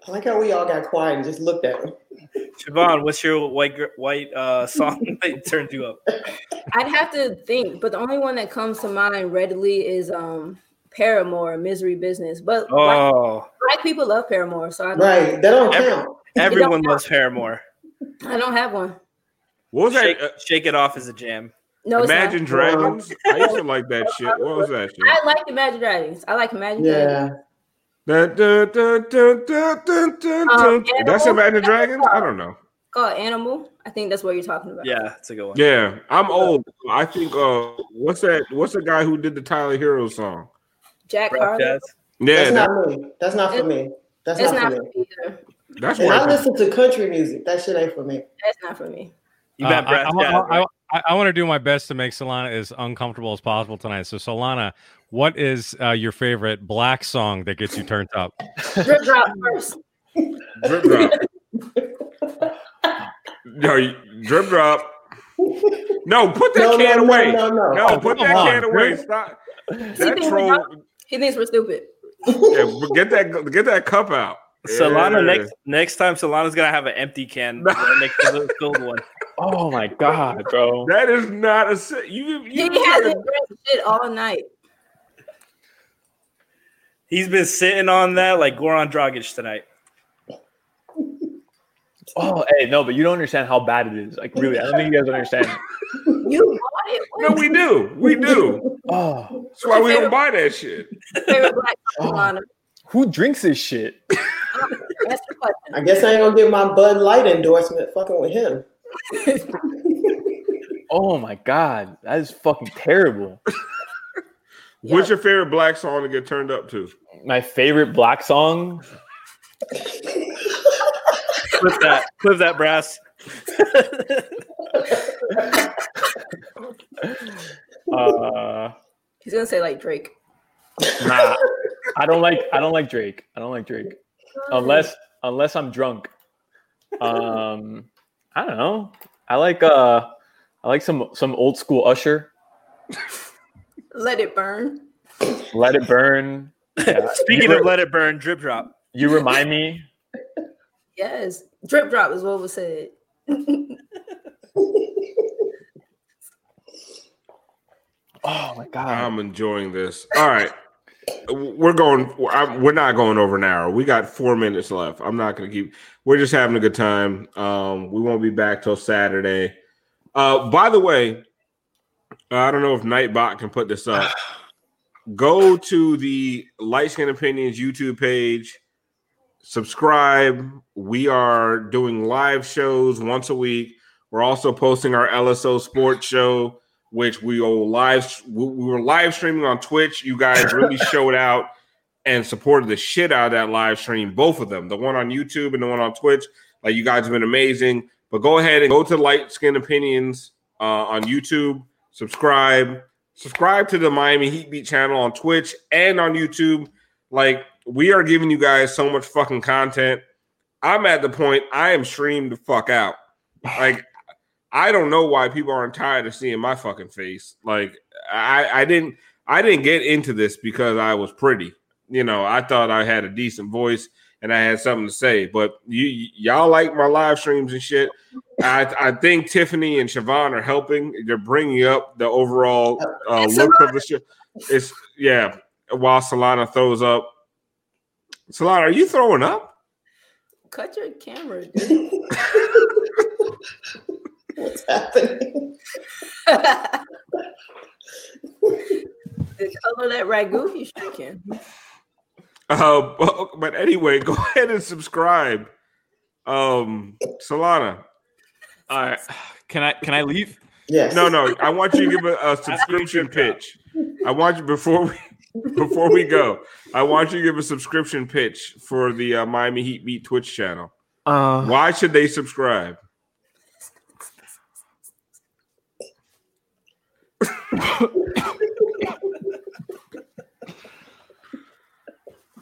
I like how we all got quiet and just looked at him. Siobhan, what's your white white uh, song that turned you up? I'd have to think, but the only one that comes to mind readily is um Paramore, Misery Business. But black, Oh, black people love Paramore, so I don't, Right. That don't Every- count. everyone loves Paramore. I don't have one. What was Shake, that? Uh, Shake it off is a jam. No, Imagine. Dragons. I used to like that shit. What was that shit? I like Imagine Dragons. I like Imagine Dragons. Yeah. Dun, dun, dun, dun, dun, dun, dun, Um, dun. That's Animal. Imagine Dragons. I don't know. Called Animal. I think that's what you're talking about. Yeah, it's a good one. Yeah, I'm old. I think. Uh, what's that? What's the guy who did the Tyler Herro song? Jack Rap Harlow. Yeah, That's that, not me. That's not for me. That's That's not not for for me. me either. that's And I listen to country music. That shit ain't for me. That's not for me. You Uh, meant I, I. I. I, I want to do my best to make Solana as uncomfortable as possible tonight. So, Solana, what is uh, your favorite black song that gets you turned up? Drip drop first. Drip drop. no, drip drop. No, put that No, no, can no, away. no, no. No, put come that on, can away. Stop. He That thinks, troll. we're, he thinks we're stupid. Yeah, get that. Get that cup out. Solana Yeah. next next time Solana's gonna have an empty can right next to the filled one. Oh my god, bro. That is not a. si- You. He hasn't drank shit all night. He's been sitting on that like Goran Dragic tonight. Oh, hey, no, but you don't understand how bad it is. Like, really, I don't think you guys understand. You bought it. No, we do. We do. Oh, That's why we don't buy that shit. Favorite black song, Lana? who drinks this shit? That's the question. I guess I ain't gonna get my Bud Light endorsement fucking with him. Oh my god, that is fucking terrible. What's your favorite black song to get turned up to? My favorite black song. Clip that. Clip that brass. Uh, He's gonna say like Drake. nah, I don't like. I don't like Drake. I don't like Drake unless unless I'm drunk. Um, I don't know. I like uh, I like some some old school Usher. Let it burn. Let it burn. Yeah. Speaking you, of let it burn, drip drop. you remind me. Yes. Drip drop is what was said. Oh my god. I'm enjoying this. All right. We're going, we're not going over an hour. We got four minutes left. I'm not going to keep, we're just having a good time. Um, we won't be back till Saturday. Uh, by the way, I don't know if Nightbot can put this up. Go to the Light Skin Opinions YouTube page, subscribe. We are doing live shows once a week. We're also posting our LSO sports show, which we will live. We we were live streaming on Twitch. You guys really showed out and supported the shit out of that live stream. Both of them, the one on YouTube and the one on Twitch. Like you guys have been amazing. But go ahead and go to Light Skin Opinions uh, on YouTube. Subscribe. Subscribe to the Miami Heat Beat channel on Twitch and on YouTube. Like we are giving you guys so much fucking content. I'm at the point I am streamed the fuck out. Like I don't know why people aren't tired of seeing my fucking face. Like I, I didn't I didn't get into this because I was pretty. You know, I thought I had a decent voice and I had something to say. But you y'all like my live streams and shit. I I think Tiffany and Siobhan are helping. They're bringing up the overall uh, look of the show. It's yeah. While Solana throws up, Solana, are you throwing up? Cut your camera. dude. What's happening? the color that ragu he's shaking. Uh, but, but anyway, go ahead and subscribe. Um, Solana. All right. Can I can I leave? Yes. No, no. I want you to give a, a subscription pitch. I want you before we before we go. I want you to give a subscription pitch for the uh, Miami Heat Beat Twitch channel. Uh, Why should they subscribe?